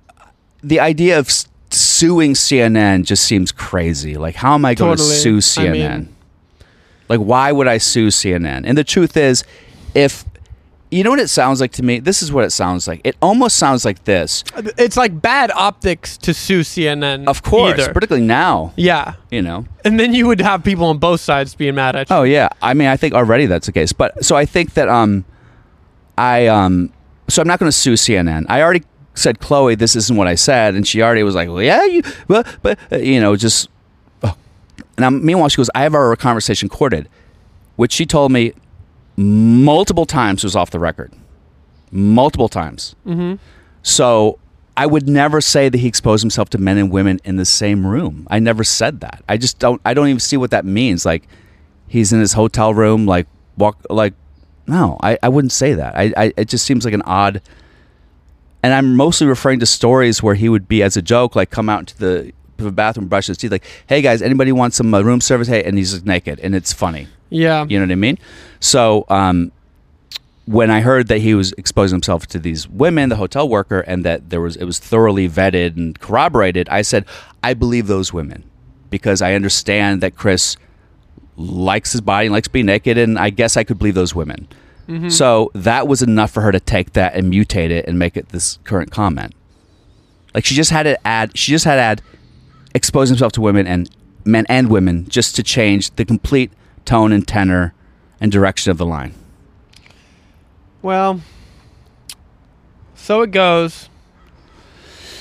the idea of suing CNN just seems crazy. Like, how am I going Totally. to sue I CNN? mean- like, why would I sue CNN? And the truth is, if you know what it sounds like to me, this is what it sounds like. It almost sounds like this. It's like bad optics to sue CNN. Of course, either. particularly now. yeah, You know. and then you would have people on both sides being mad at you. Oh yeah, I mean, I think already that's the case. But so I think that um, I um, so I'm not going to sue CNN. I already said Chloe, this isn't what I said, and she already was like, well, yeah, you, but but uh, you know, just. oh. Now, meanwhile, she goes, I have our conversation recorded, which she told me multiple times was off the record, multiple times. Mm-hmm. So I would never say that he exposed himself to men and women in the same room. I never said that. I just don't. I don't even see what that means. Like he's in his hotel room, like walk, like no, I, I wouldn't say that. I, I it just seems like an odd. And I'm mostly referring to stories where he would be as a joke, like come out into the, the bathroom, brush his teeth, like, "Hey guys, anybody want some uh, room service?" Hey, and he's just naked, and it's funny. Yeah. You know what I mean? So um, when I heard that he was exposing himself to these women, the hotel worker, and that there was it was thoroughly vetted and corroborated, I said, I believe those women because I understand that Chris likes his body and likes being naked, and I guess I could believe those women. So that was enough for her to take that and mutate it and make it this current comment. Like she just had to add, she just had to add, expose himself to women and men and women just to change the complete tone and tenor and direction of the line. Well, so it goes.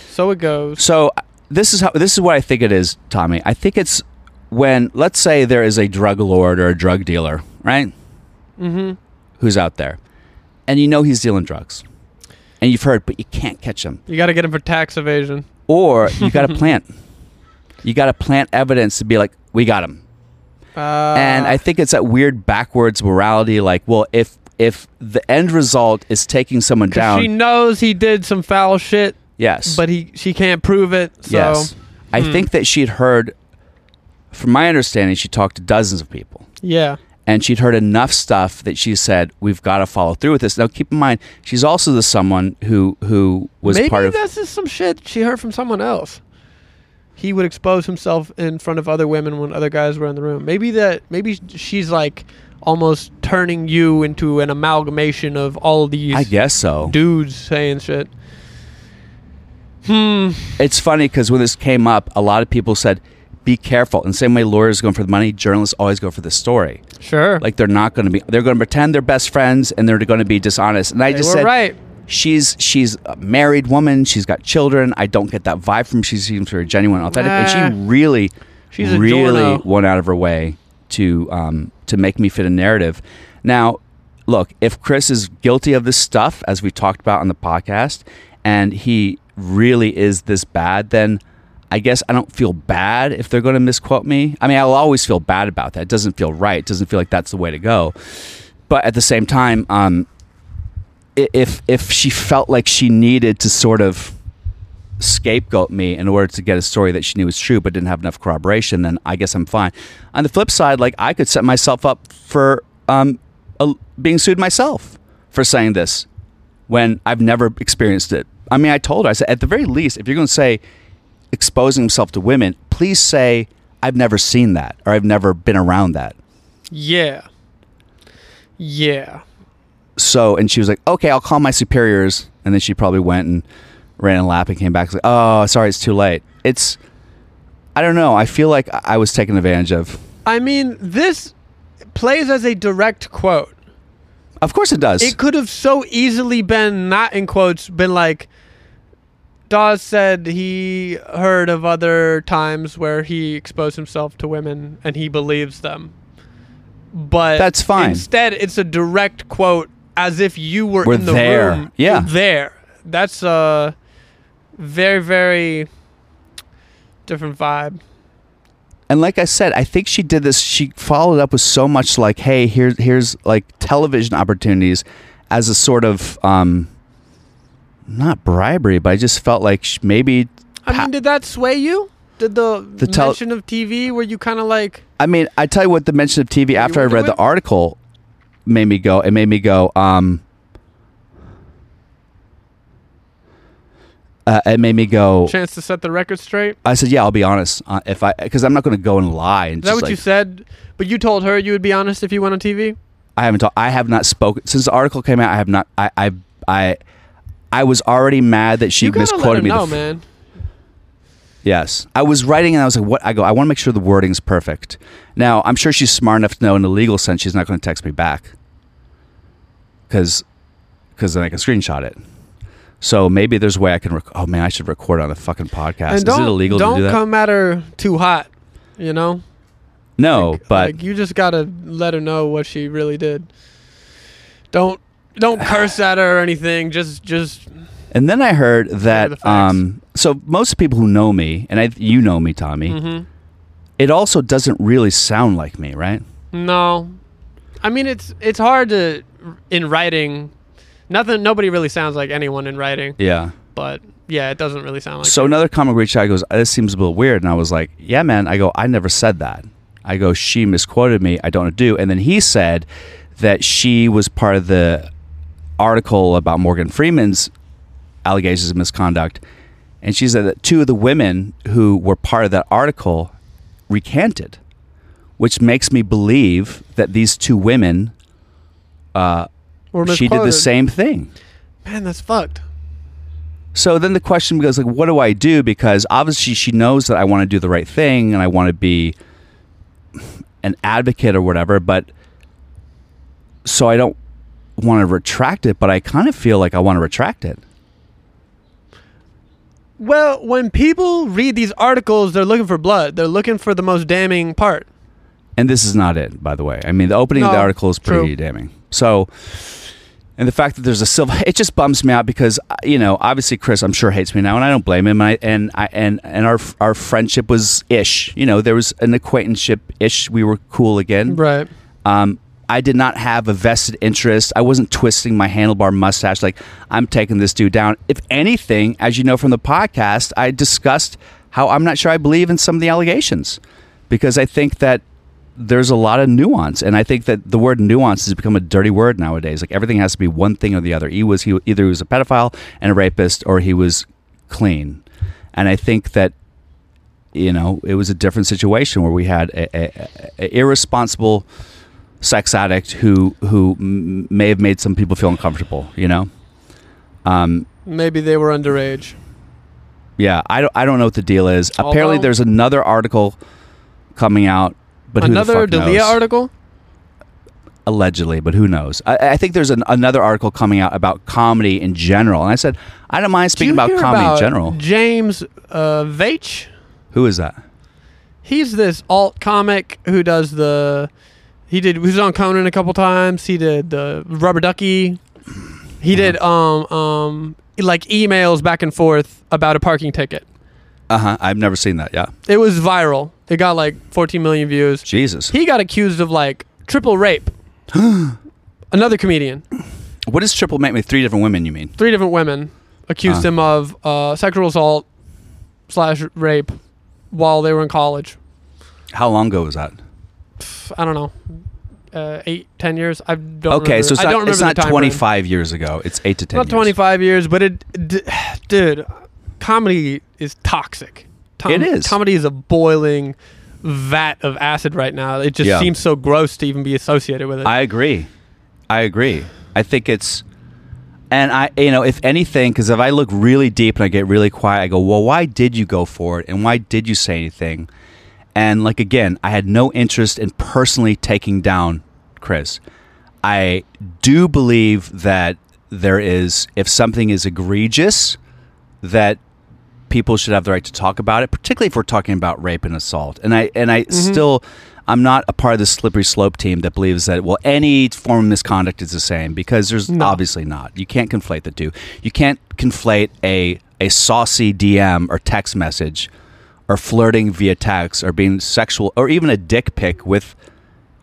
So it goes. So uh, this is how this is what I think it is, Tommy. I think it's when let's say there is a drug lord or a drug dealer, right? Mm-hmm. Who's out there, and you know he's dealing drugs, and you've heard, but you can't catch him, You got to get him for tax evasion. or you got to plant, you got to plant evidence to be like, we got him. Uh, and I think it's that weird backwards morality. Like, well, if if the end result is taking someone down, she knows he did some foul shit, yes, but he she can't prove it. So yes, I hmm. think that she'd heard. From my understanding, she talked to dozens of people. yeah, and she'd heard enough stuff that she said we've got to follow through with this. Now, keep in mind, she's also the someone who who was maybe part of. Maybe that's just some shit she heard from someone else. He would expose himself in front of other women when other guys were in the room. Maybe that. Maybe she's like almost turning you into an amalgamation of all these I guess so. dudes saying shit. Hmm. It's funny because when this came up, a lot of people said, "Be careful." In the same way, lawyers go for the money, journalists always go for the story. Sure. Like they're not going to be. They're going to pretend they're best friends, and they're going to be dishonest. And I they just said, right. She's she's a married woman. She's got children. I don't get that vibe from. She seems very genuine, authentic, and she really, She's a really went out of her way to um, to make me fit a narrative. Now, look, if Chris is guilty of this stuff, as we talked about on the podcast, and he really is this bad, then. I guess I don't feel bad if they're going to misquote me. I mean, I'll always feel bad about that. It doesn't feel right. It doesn't feel like that's the way to go. But at the same time, um, if if she felt like she needed to sort of scapegoat me in order to get a story that she knew was true but didn't have enough corroboration, then I guess I'm fine. On the flip side, like I could set myself up for um, a, being sued myself for saying this when I've never experienced it. I mean, I told her, I said, at the very least, if you're going to say exposing himself to women, please say I've never seen that or I've never been around that. Yeah. Yeah. So and she was like okay i'll call my superiors and then she probably went and ran a lap and came back like oh sorry it's too late it's i don't know i feel like i I was taken advantage of I mean, this plays as a direct quote. of course it does It could have so easily been not in quotes, been like Dawes said he heard of other times where he exposed himself to women and he believes them. But That's fine. Instead, it's a direct quote as if you were We're in the there. room. Yeah. There. That's a very, very different vibe. and like i said i think she did this she followed up with so much like hey here's here's like television opportunities as a sort of um not bribery but i just felt like maybe I mean, did that sway you? Did the, The mention of TV where you kind of like, I mean, I tell you what, the mention of TV after I read the article made me go. It made me go. Um, uh, it made me go. chance to set the record straight? I said, "Yeah, I'll be honest. Uh, if I, because I'm not going to go and lie and Is that what you said? But you told her you would be honest if you went on TV. I haven't. Ta- I have not spoken since the article came out. I have not. I. I. I, I was already mad that she you gotta let her misquoted me. know, f- man. Yes. I was writing and I was like, what? I go, I want to make sure the wording's perfect. Now, I'm sure she's smart enough to know in the legal sense she's not going to text me back. Because then I can screenshot it. So maybe there's a way I can. Rec- oh man, I should record on the fucking podcast. Is it illegal don't to do that? come at her too hot. You know, no, Like- but like, you just gotta let her know what she really did. Don't don't curse at her or anything. Just just and then I heard that. Um, so most people who know me, and I, you know me, Tommy, mhm. it also doesn't really sound like me, right? No, I mean it's it's hard to in writing. Nothing. Nobody really sounds like anyone in writing. Yeah. But yeah, it doesn't really sound like. So another comic reached out. Goes, this seems a little weird, and I was like, yeah, man. I go, I never said that. I go, she misquoted me. I don't do. And then he said that she was part of the article about Morgan Freeman's allegations of misconduct, and she said that two of the women who were part of that article recanted, which makes me believe that these two women, uh, Or she did the same thing. Man, that's fucked. So then the question becomes like, what do I do? Because obviously she knows that I want to do the right thing and I want to be an advocate or whatever, but so I don't want to retract it, but I kind of feel like I want to retract it. Well, when people read these articles, they're looking for blood. They're looking for the most damning part. And this is not it, by the way. I mean, the opening of the article is pretty true. damning. So, and the fact that there's a civil, it just bums me out because uh, you know, obviously Chris, I'm sure hates me now, and I don't blame him. And I, and I, and and our our friendship was ish. You know, there was an acquaintanceship ish. We were cool again. Right. Um, I did not have a vested interest. I wasn't twisting my handlebar mustache like I'm taking this dude down. If anything, as you know from the podcast, I discussed how I'm not sure I believe in some of the allegations because I think that there's a lot of nuance, and I think that the word nuance has become a dirty word nowadays. Like everything has to be one thing or the other. He was he either he was a pedophile and a rapist, or he was clean. And I think that you know it was a different situation where we had a, a, a irresponsible sex addict who who m- may have made some people feel uncomfortable. You know. Um, Maybe they were underage. yeah, I don't, I don't know what the deal is. Apparently, there's another article coming out, but Another D'Elia article. allegedly, but who knows? I, I think there's an, another article coming out about comedy in general, and I said I don't mind speaking about comedy about in general. James uh. Who is that? He's this alt comic who does the. He did. He was on Conan a couple times. He did the Rubber Ducky. He did Uh-huh. um um like emails back and forth about a parking ticket. Uh huh. I've never seen that. Yeah. It was viral. It got like 14 million views. Jesus. He got accused of like triple rape. Another comedian, What does triple make me? Three different women? You mean? three different women accused Uh. him of uh, sexual assault slash rape while they were in college. How long ago was that? I don't know, uh, eight, ten years. I don't. okay, remember. so it's I don't not, remember it's not the time 25 years ago. It's eight to 10. Not years. 25 years, but it, d- dude, comedy is toxic. Tom- It is. Comedy is a boiling vat of acid right now. It just Yeah. seems so gross to even be associated with it. I agree. I agree. I think it's, and I, you know, if anything, because if I look really deep and I get really quiet, I go, well, why did you go for it, and why did you say anything? And like again, I had no interest in personally taking down Chris. I do believe that there is, if something is egregious, that people should have the right to talk about it, particularly if we're talking about rape and assault. And I and I mm-hmm. still I'm not a part of the slippery slope team that believes that well any form of misconduct is the same because there's No. obviously not. You can't conflate the two. You can't conflate a a saucy DM or text message or flirting via text or being sexual or even a dick pic with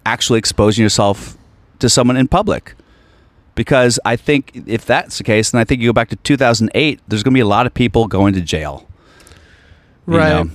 actually exposing yourself to someone in public because I think if that's the case, then I think you go back to 2008. There's going to be a lot of people going to jail, right.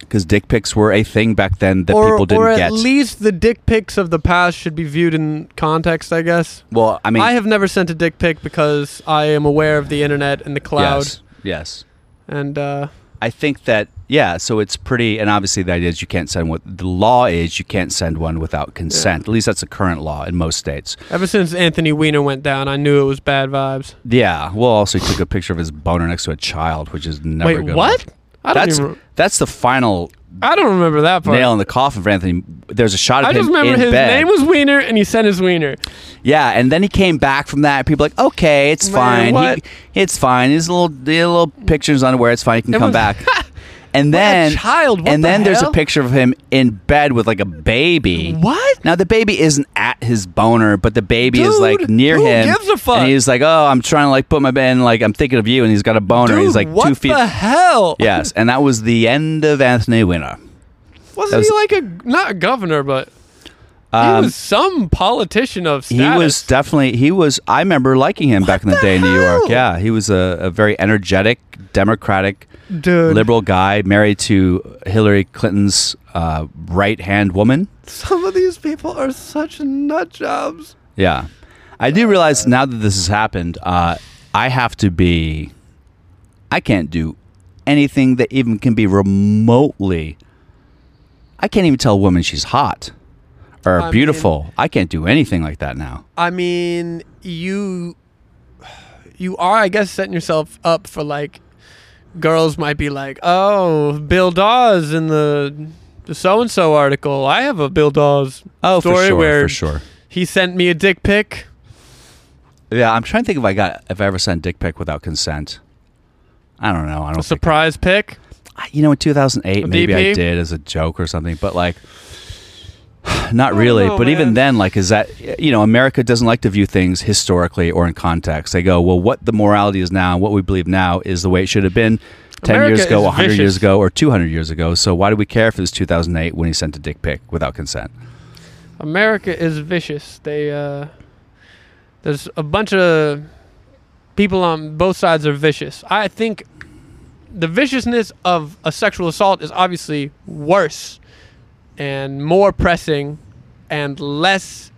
Because dick pics were a thing back then that or, people didn't get. or at get. least the dick pics of the past should be viewed in context, I guess. well, I mean, I have never sent a dick pic because I am aware of the internet and the cloud. Yes, yes. And uh, I think that yeah. So it's pretty, and obviously the idea is you can't send what the law is. You can't send one without consent. At least that's the current law in most states. ever since Anthony Weiner went down, I knew it was bad vibes. Yeah. Well, also he took a picture of his boner next to a child, which is never Wait, good. what? I don't That's even. that's the final I don't remember that part. nail in the coffin for Anthony. There's a shot of I him just remember his bed. name was Wiener and he sent his Wiener. Yeah, and then he came back from that. People were like, okay, it's Man, fine. He, it's fine. His little, little pictures underwear. It's fine. He can It come was- back. And What then, child, what and the then there's a picture of him in bed with like a baby. What? Now the baby isn't at his boner, but the baby is like Dude, near who him. gives a fuck? And he's like, "Oh, I'm trying to like put my bed, like I'm thinking of you," and he's got a boner. Dude, he's like what two feet. the hell? yes, and that was the end of Anthony Weiner. Wasn't was- he like a not a governor, but he Um, was some politician of status. he was definitely he was. I remember liking him back in the, the day in New York. Yeah, he was a, a very energetic, democratic, Dude. liberal guy, married to Hillary Clinton's uh, right hand woman. Some of these people are such nut jobs. Yeah, I do realize now that this has happened, uh, I have to be. I can't do anything that even can be remotely. I can't even tell a woman she's hot or I beautiful. I can't do anything like that now. I mean, you you are, I guess, setting yourself up for like girls might be like, "Oh, Bill Dawes in the the so and so article. I have a Bill Dawes Oh, for story sure, where for sure. he sent me a dick pic." Yeah, I'm trying to think if I got if I ever sent dick pic without consent. I don't know. I don't A surprise pic. You know in 2008 A maybe I did as a joke or something, but like not really. know, but even then, like, is that you know America doesn't like to view things historically or in context. They go, well, what the morality is now, what we believe now, is the way it should have been. 10 America years ago, is 100 years ago, or 200 years ago. So, why do we care if it was 2008 when he sent a dick pic without consent? America is vicious. They uh there's a bunch of people on both sides are vicious. I think the viciousness of a sexual assault is obviously worse and more pressing and less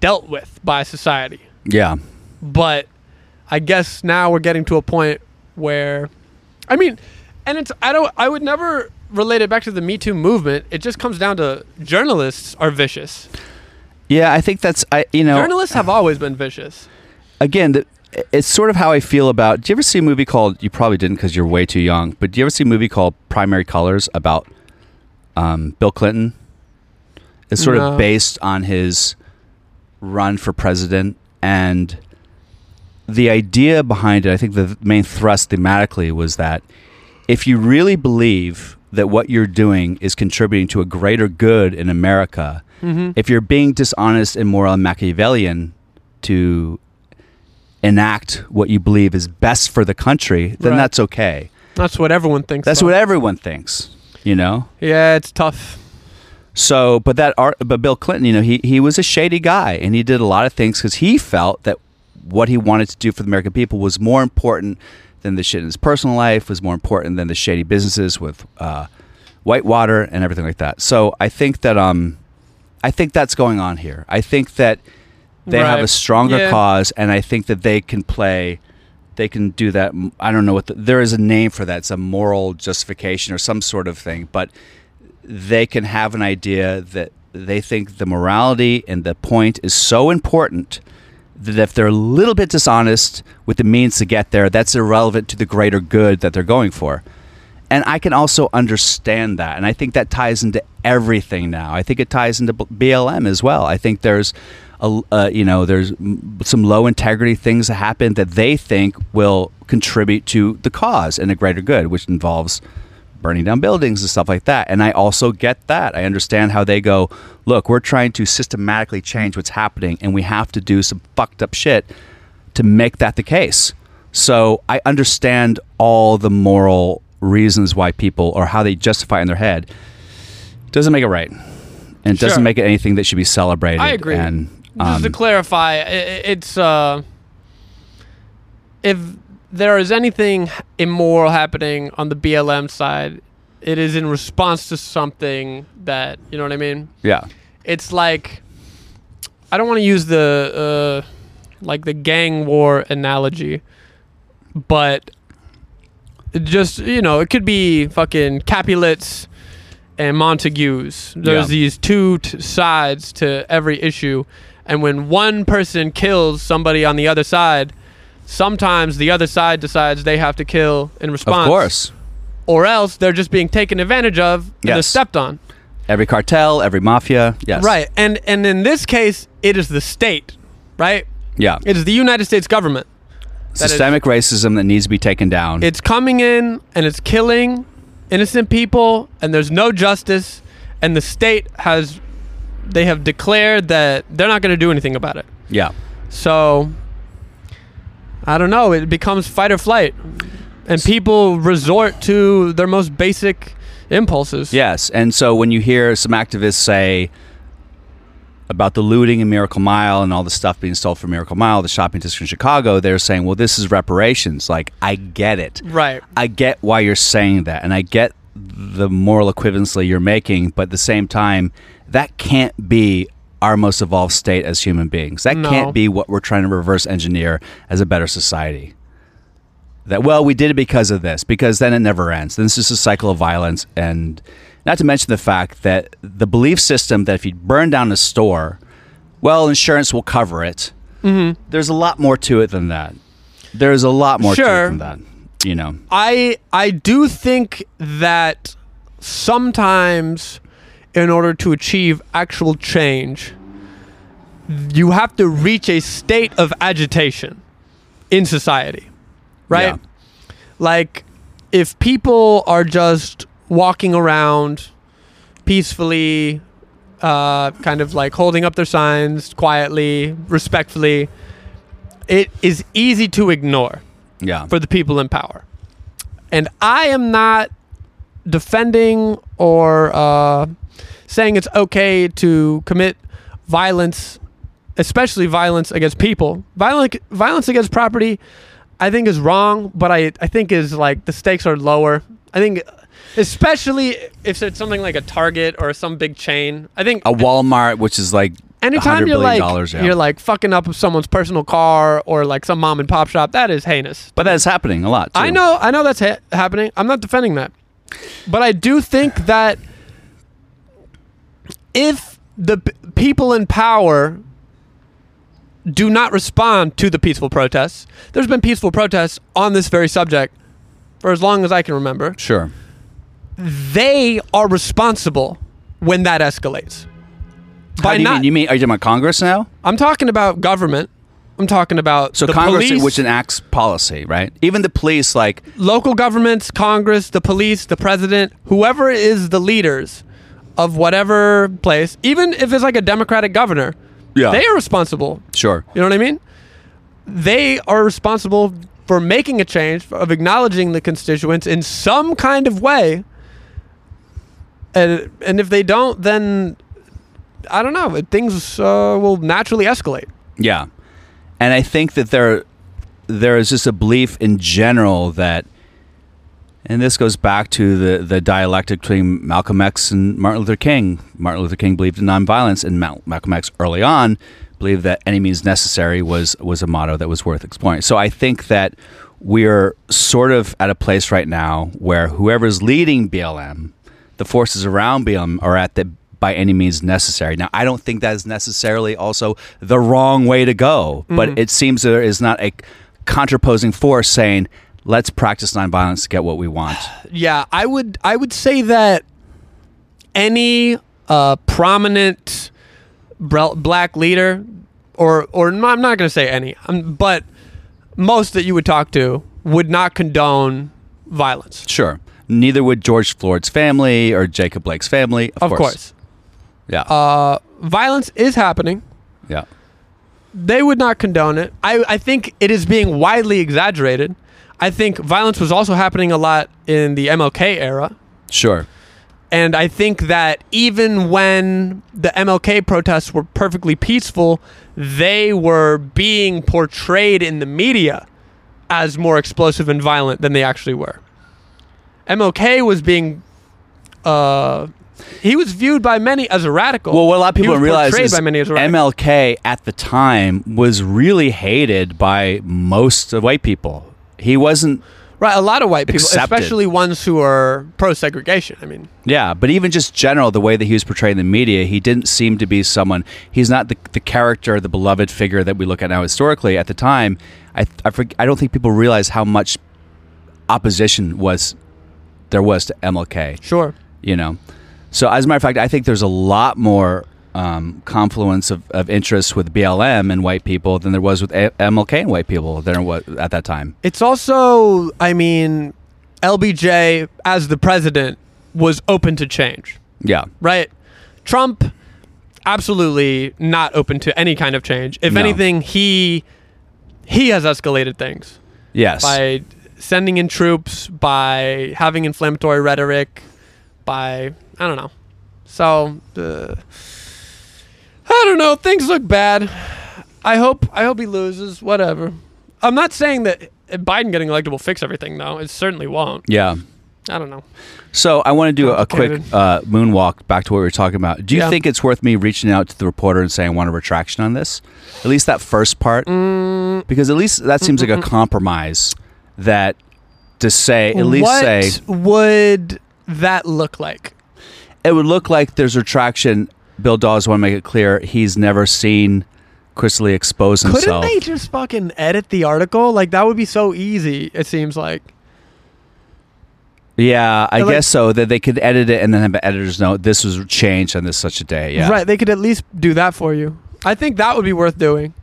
dealt with by society. Yeah. But I guess now we're getting to a point where I mean, and it's I don't I would never relate it back to the Me Too movement. It just comes down to journalists are vicious. Yeah, I think that's, I you know. Journalists have always been vicious. again, the, it's sort of how I feel about. Do you ever see a movie called? You probably didn't because you're way too young. But do you ever see a movie called Primary Colors about um, Bill Clinton? It's sort No. of based on his run for president and the idea behind it. I think the main thrust thematically was that if you really believe that what you're doing is contributing to a greater good in America, Mm-hmm. if you're being dishonest, immoral, and Machiavellian to enact what you believe is best for the country, then Right. that's okay. That's what everyone thinks. That's though. what everyone thinks, you know. Yeah, it's tough. So, but that art, but Bill Clinton, you know, he he was a shady guy, and he did a lot of things because he felt that what he wanted to do for the American people was more important than the shit in his personal life, was more important than the shady businesses with uh, Whitewater and everything like that. So, I think that um, I think that's going on here. I think that they have a stronger Yeah. cause, and I think that they can play. They can do that. I don't know what the, there is a name for that. It's a moral justification or some sort of thing, but they can have an idea that they think the morality and the point is so important that if they're a little bit dishonest with the means to get there, that's irrelevant to the greater good that they're going for. And I can also understand that. And I think that ties into everything now. I think it ties into BLM as well. I think there's a, uh, you know, there's some low integrity things that happen that they think will contribute to the cause and a greater good, which involves burning down buildings and stuff like that. And I also get that. I understand how they go, look, we're trying to systematically change what's happening and we have to do some fucked up shit to make that the case. So I understand all the moral reasons why people or how they justify in their head. Doesn't make it right. And it doesn't make it anything that should be celebrated. I agree. And Just to um, clarify, i- i- it's uh, if there is anything immoral happening on the BLM side, it is in response to something that you know what I mean. yeah. It's like I don't want to use the uh, like the gang war analogy, but just you know it could be fucking Capulets and Montagues. There's Yeah. these two t- sides to every issue, and when one person kills somebody on the other side, sometimes the other side decides they have to kill in response. Of course. Or else they're just being taken advantage of and they're stepped on. Every cartel, every mafia. Yes. Right. And and in this case, it is the state, right? Yeah. It is the United States government. is- Systemic racism that needs to be taken down. It's coming in and it's killing innocent people and there's no justice and the state has they have declared that they're not going to do anything about it. yeah. So I don't know, it becomes fight or flight. And people resort to their most basic impulses. Yes, and so when you hear some activists say, about the looting in Miracle Mile and all the stuff being stolen from Miracle Mile, the shopping district in Chicago, they're saying, well, this is reparations. Like, I get it. Right. I get why you're saying that, and I get the moral equivalency you're making, but at the same time, that can't be our most evolved state as human beings. That No. can't be what we're trying to reverse engineer as a better society. That well, we did it because of this, because then it never ends. Then it's just a cycle of violence, and not to mention the fact that the belief system that if you burn down a store, well, insurance will cover it. Mm-hmm. There's a lot more to it than that. There's a lot more to it than that. You know. I I do think that sometimes in order to achieve actual change you have to reach a state of agitation in society. Right? Yeah. Like if people are just walking around peacefully uh, kind of like holding up their signs quietly, respectfully, it is easy to ignore Yeah. for the people in power. And I am not defending or uh, saying it's okay to commit violence, especially violence against people. Violence, violence against property, I think is wrong, but I, I think is like the stakes are lower. I think, especially if it's something like a Target or some big chain. I think a Walmart, which is like anytime you're like dollars, yeah. you're like fucking up someone's personal car or like some mom and pop shop, that is heinous. but that's happening a lot. Too. I know, I know that's ha- happening. I'm not defending that, but I do think that if the people in power do not respond to the peaceful protests, there's been peaceful protests on this very subject for as long as I can remember. Sure. They are responsible when that escalates. How do you mean? You mean are you talking about Congress now? I'm talking about government. I'm talking about So the Congress, police, which enacts policy, right? Even the police, like local governments, Congress, the police, the president, whoever is the leaders of whatever place, even if it's like a Democratic governor, Yeah. they are responsible. sure, You know what I mean? They are responsible for making a change, of acknowledging the constituents in some kind of way. And, and if they don't, then I don't know. Things uh, will naturally escalate. yeah, and I think that there there is just a belief in general that, and this goes back to the the dialectic between Malcolm X and Martin Luther King. Martin Luther King believed in nonviolence, and Mal- Malcolm X early on believed that any means necessary was was a motto that was worth exploring. So I think that we're sort of at a place right now where whoever's leading BLM, the forces around BLM are at the by any means necessary. Now, I don't think that is necessarily also the wrong way to go, but mm. it seems there is not a contraposing force saying, let's practice nonviolence to get what we want. Yeah, I would I would say that any uh, prominent black leader, or or I'm not going to say any, um, but most that you would talk to would not condone violence. Sure. Neither would George Floyd's family or Jacob Blake's family. Of, Of course, Yeah. uh, violence is happening. yeah. They would not condone it. I, I think it is being widely exaggerated. I think violence was also happening a lot in the MLK era. Sure. And I think that even when the MLK protests were perfectly peaceful, they were being portrayed in the media as more explosive and violent than they actually were. MLK was being, uh, he was viewed by many as a radical. Well, what a lot of people don't realize is by many as a radical. MLK at the time was really hated by most of white people. He wasn't right, a lot of white people, Accepted. especially ones who are pro-segregation. I mean, Yeah, but even just general, the way that he was portrayed in the media, he didn't seem to be someone. He's not the, the character, the beloved figure that we look at now historically. At the time, I I, I don't think people realize how much opposition was there was to MLK. sure. You know, so as a matter of fact, I think there's a lot more um, confluence of, of interest with BLM and white people than there was with A- MLK and white people there at that time. It's also, I mean, LBJ as the president was open to change, Yeah, right? Trump, absolutely not open to any kind of change. If No. anything, he he has escalated things yes, by sending in troops, by having inflammatory rhetoric, by I don't know. So, uh, I don't know. Things look bad. I hope. I hope he loses. Whatever. I'm not saying that Biden getting elected will fix everything, though. It certainly won't. Yeah. I don't know. So I want to do a quick uh, moonwalk back to what we were talking about. Do you Yeah. think it's worth me reaching out to the reporter and saying I want a retraction on this? At least that first part, Mm. because at least that seems like a compromise. That to say at least what say would that look like? it would look like there's retraction. Bill Dawes want to make it clear he's never seen Chris D'Elia expose himself. Couldn't they just fucking edit the article? Like that would be so easy. It seems like. yeah, I like- guess so. That they could edit it and then have an editors note. this was changed on this such a day. Yeah, Right. They could at least do that for you. I think that would be worth doing.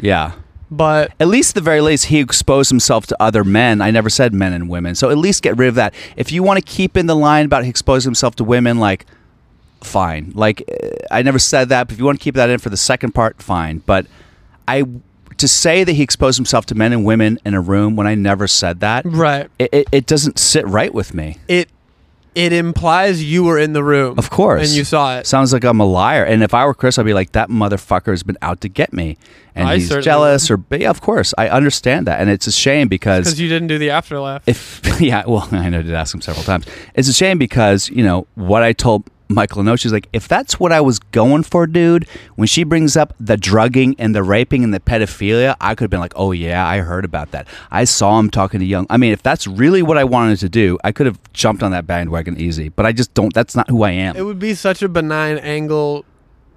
Yeah. But At least, at the very least, he exposed himself to other men. I never said men and women. So at least get rid of that. If you want to keep in the line about he exposed himself to women, like, fine. Like, uh, I never said that. But if you want to keep that in for the second part, fine. But I, to say that he exposed himself to men and women in a room when I never said that, right. it, it, it doesn't sit right with me. It it implies you were in the room. Of course. And you saw it. Sounds like I'm a liar. And if I were Chris, I'd be like, that motherfucker has been out to get me. And I he's jealous or, yeah, of course. I understand that. And it's a shame because Because you didn't do the after laugh. if yeah, well, I know I did ask him several times. It's a shame because you know what I told Michael knows. She's like, if that's what I was going for, dude. When she brings up the drugging and the raping and the pedophilia, I could have been like, oh yeah, I heard about that. I saw him talking to young. I mean, if that's really what I wanted to do, I could have jumped on that bandwagon easy. But I just don't. That's not who I am. it would be such a benign angle.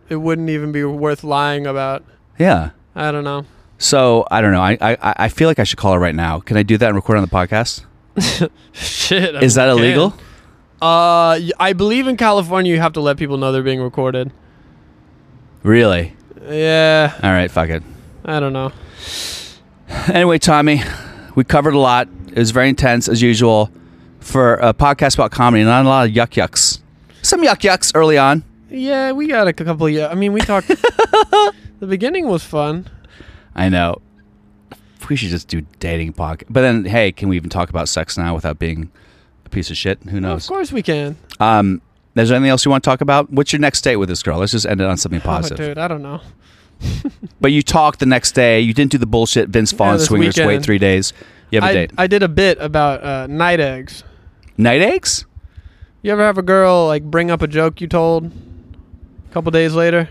It wouldn't even be worth lying about. yeah. I don't know. So I don't know. I, I I feel like I should call her right now. Can I do that and record on the podcast? Shit. I Is that can. Uh, I believe in California you have to let people know they're being recorded. Really? Yeah, All right. Fuck it. I don't know. Anyway, Tommy, we covered a lot. It was very intense as usual for a podcast about comedy. Not a lot of yuck yucks. Some yuck yucks early on. Yeah, we got a couple. Of I mean, we talked. the beginning was fun. I know. We should just do dating podcast. But then, hey, can we even talk about sex now without being piece of shit? Who knows? Of course we can. Um, is there anything else you want to talk about? What's your next date with this girl? Let's just end it on something Oh, positive. dude, I don't know. But you talked the next day. You didn't do the bullshit Vince Vaughn this swingers wait three days. You have a I, date. I did a bit about uh, night eggs. Night eggs? You ever have a girl like bring up a joke you told a couple days later?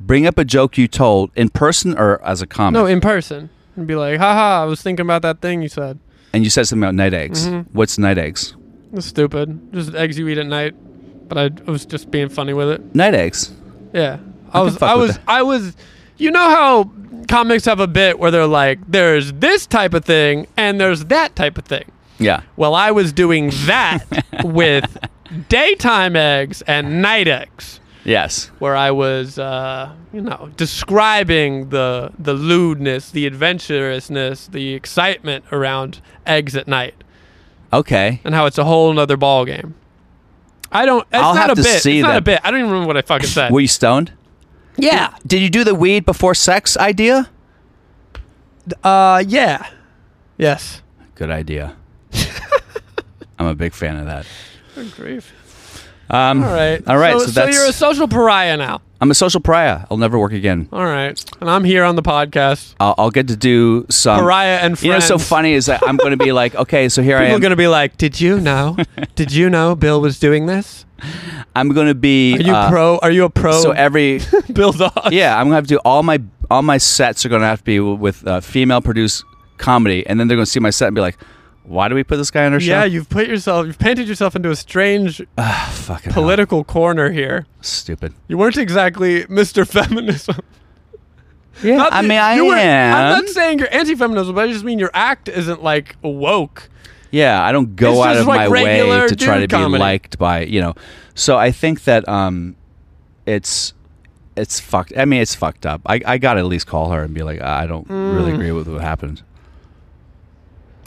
Bring up a joke you told in person or as a comic. No, in person. And be like, haha, I was thinking about that thing you said. And you said something about night eggs. Mhm. What's night eggs? It's stupid. Just eggs you eat at night. But I, I was just being funny with it. Night eggs. Yeah. I I was I was that. I was you know how comics have a bit where they're like there's this type of thing and there's that type of thing. Yeah. Well, I was doing that with daytime eggs and night eggs. Yes. where I was, uh, you know, describing the the lewdness, the adventurousness, the excitement around eggs at night, Okay. and how it's a whole nother ball game. I don't. It's I'll not have a to bit. see it's not that. a bit. I don't even remember what I fucking said. Were you stoned? yeah. Did you do the weed before sex idea? Uh. Yeah. Yes. Good idea. I'm a big fan of that. Good grief. Um, All right. All right. So, So, that's. you're a social pariah now. I'm a social pariah. I'll never work again. All right. And I'm here on the podcast. I'll, I'll get to do some. pariah and friends. You know, what's so funny is that I'm going to be like, okay, so here I am. People are am. gonna be like, "Did you know? Did you know Bill was doing this? I'm going to be. Are you uh, pro? Are you a pro? So every Bill Dawes. yeah, I'm gonna have to do all my all my sets are gonna have to be with uh, female produced comedy, and then they're gonna see my set and be like, "Why do we put this guy on our show? Yeah, you've put yourself, you've painted yourself into a strange Fucking hell. political corner here. stupid. You weren't exactly Mr. Feminism. Yeah, Not I mean, I were, am. I'm not saying you're anti-feminism, but I just mean your act isn't like woke. yeah, I don't go It's out of like my way to try to dude be liked by you know. So I think that um, it's it's fucked. I mean, it's fucked up. I I gotta at least call her and be like, I don't Mm. really agree with what happened.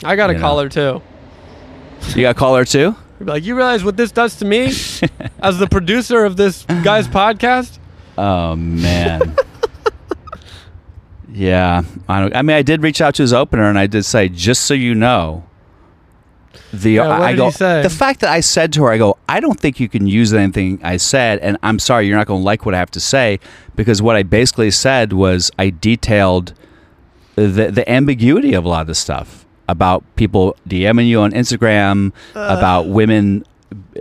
I got a You know. caller too. You gotta call her too. You'd be like, you realize what this does to me as the producer of this guy's podcast? Oh man. yeah, I don't. I mean, I did reach out to his opener, and I did say, just so you know, the Yeah, I go the fact that I said to her, I go, I don't think you can use anything I said, and I'm sorry, you're not going to like what I have to say because what I basically said was I detailed the the ambiguity of a lot of this stuff about people DMing you on Instagram about women.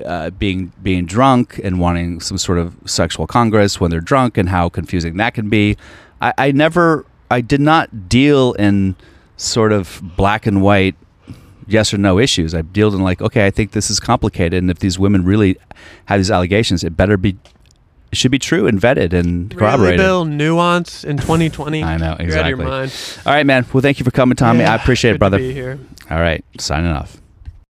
Uh, being being drunk and wanting some sort of sexual congress when they're drunk and how confusing that can be. I, I never, I did not deal in sort of black and white yes or no issues. I dealt in like, okay, I think this is complicated, and if these women really have these allegations, it better be, it should be true and vetted and Really, corroborated. Bill, nuance in 2020. I know, You're out of exactly. your mind. All right, man. Well, thank you for coming, Tommy. I Yeah, appreciate it, brother. To be here. All right, signing off.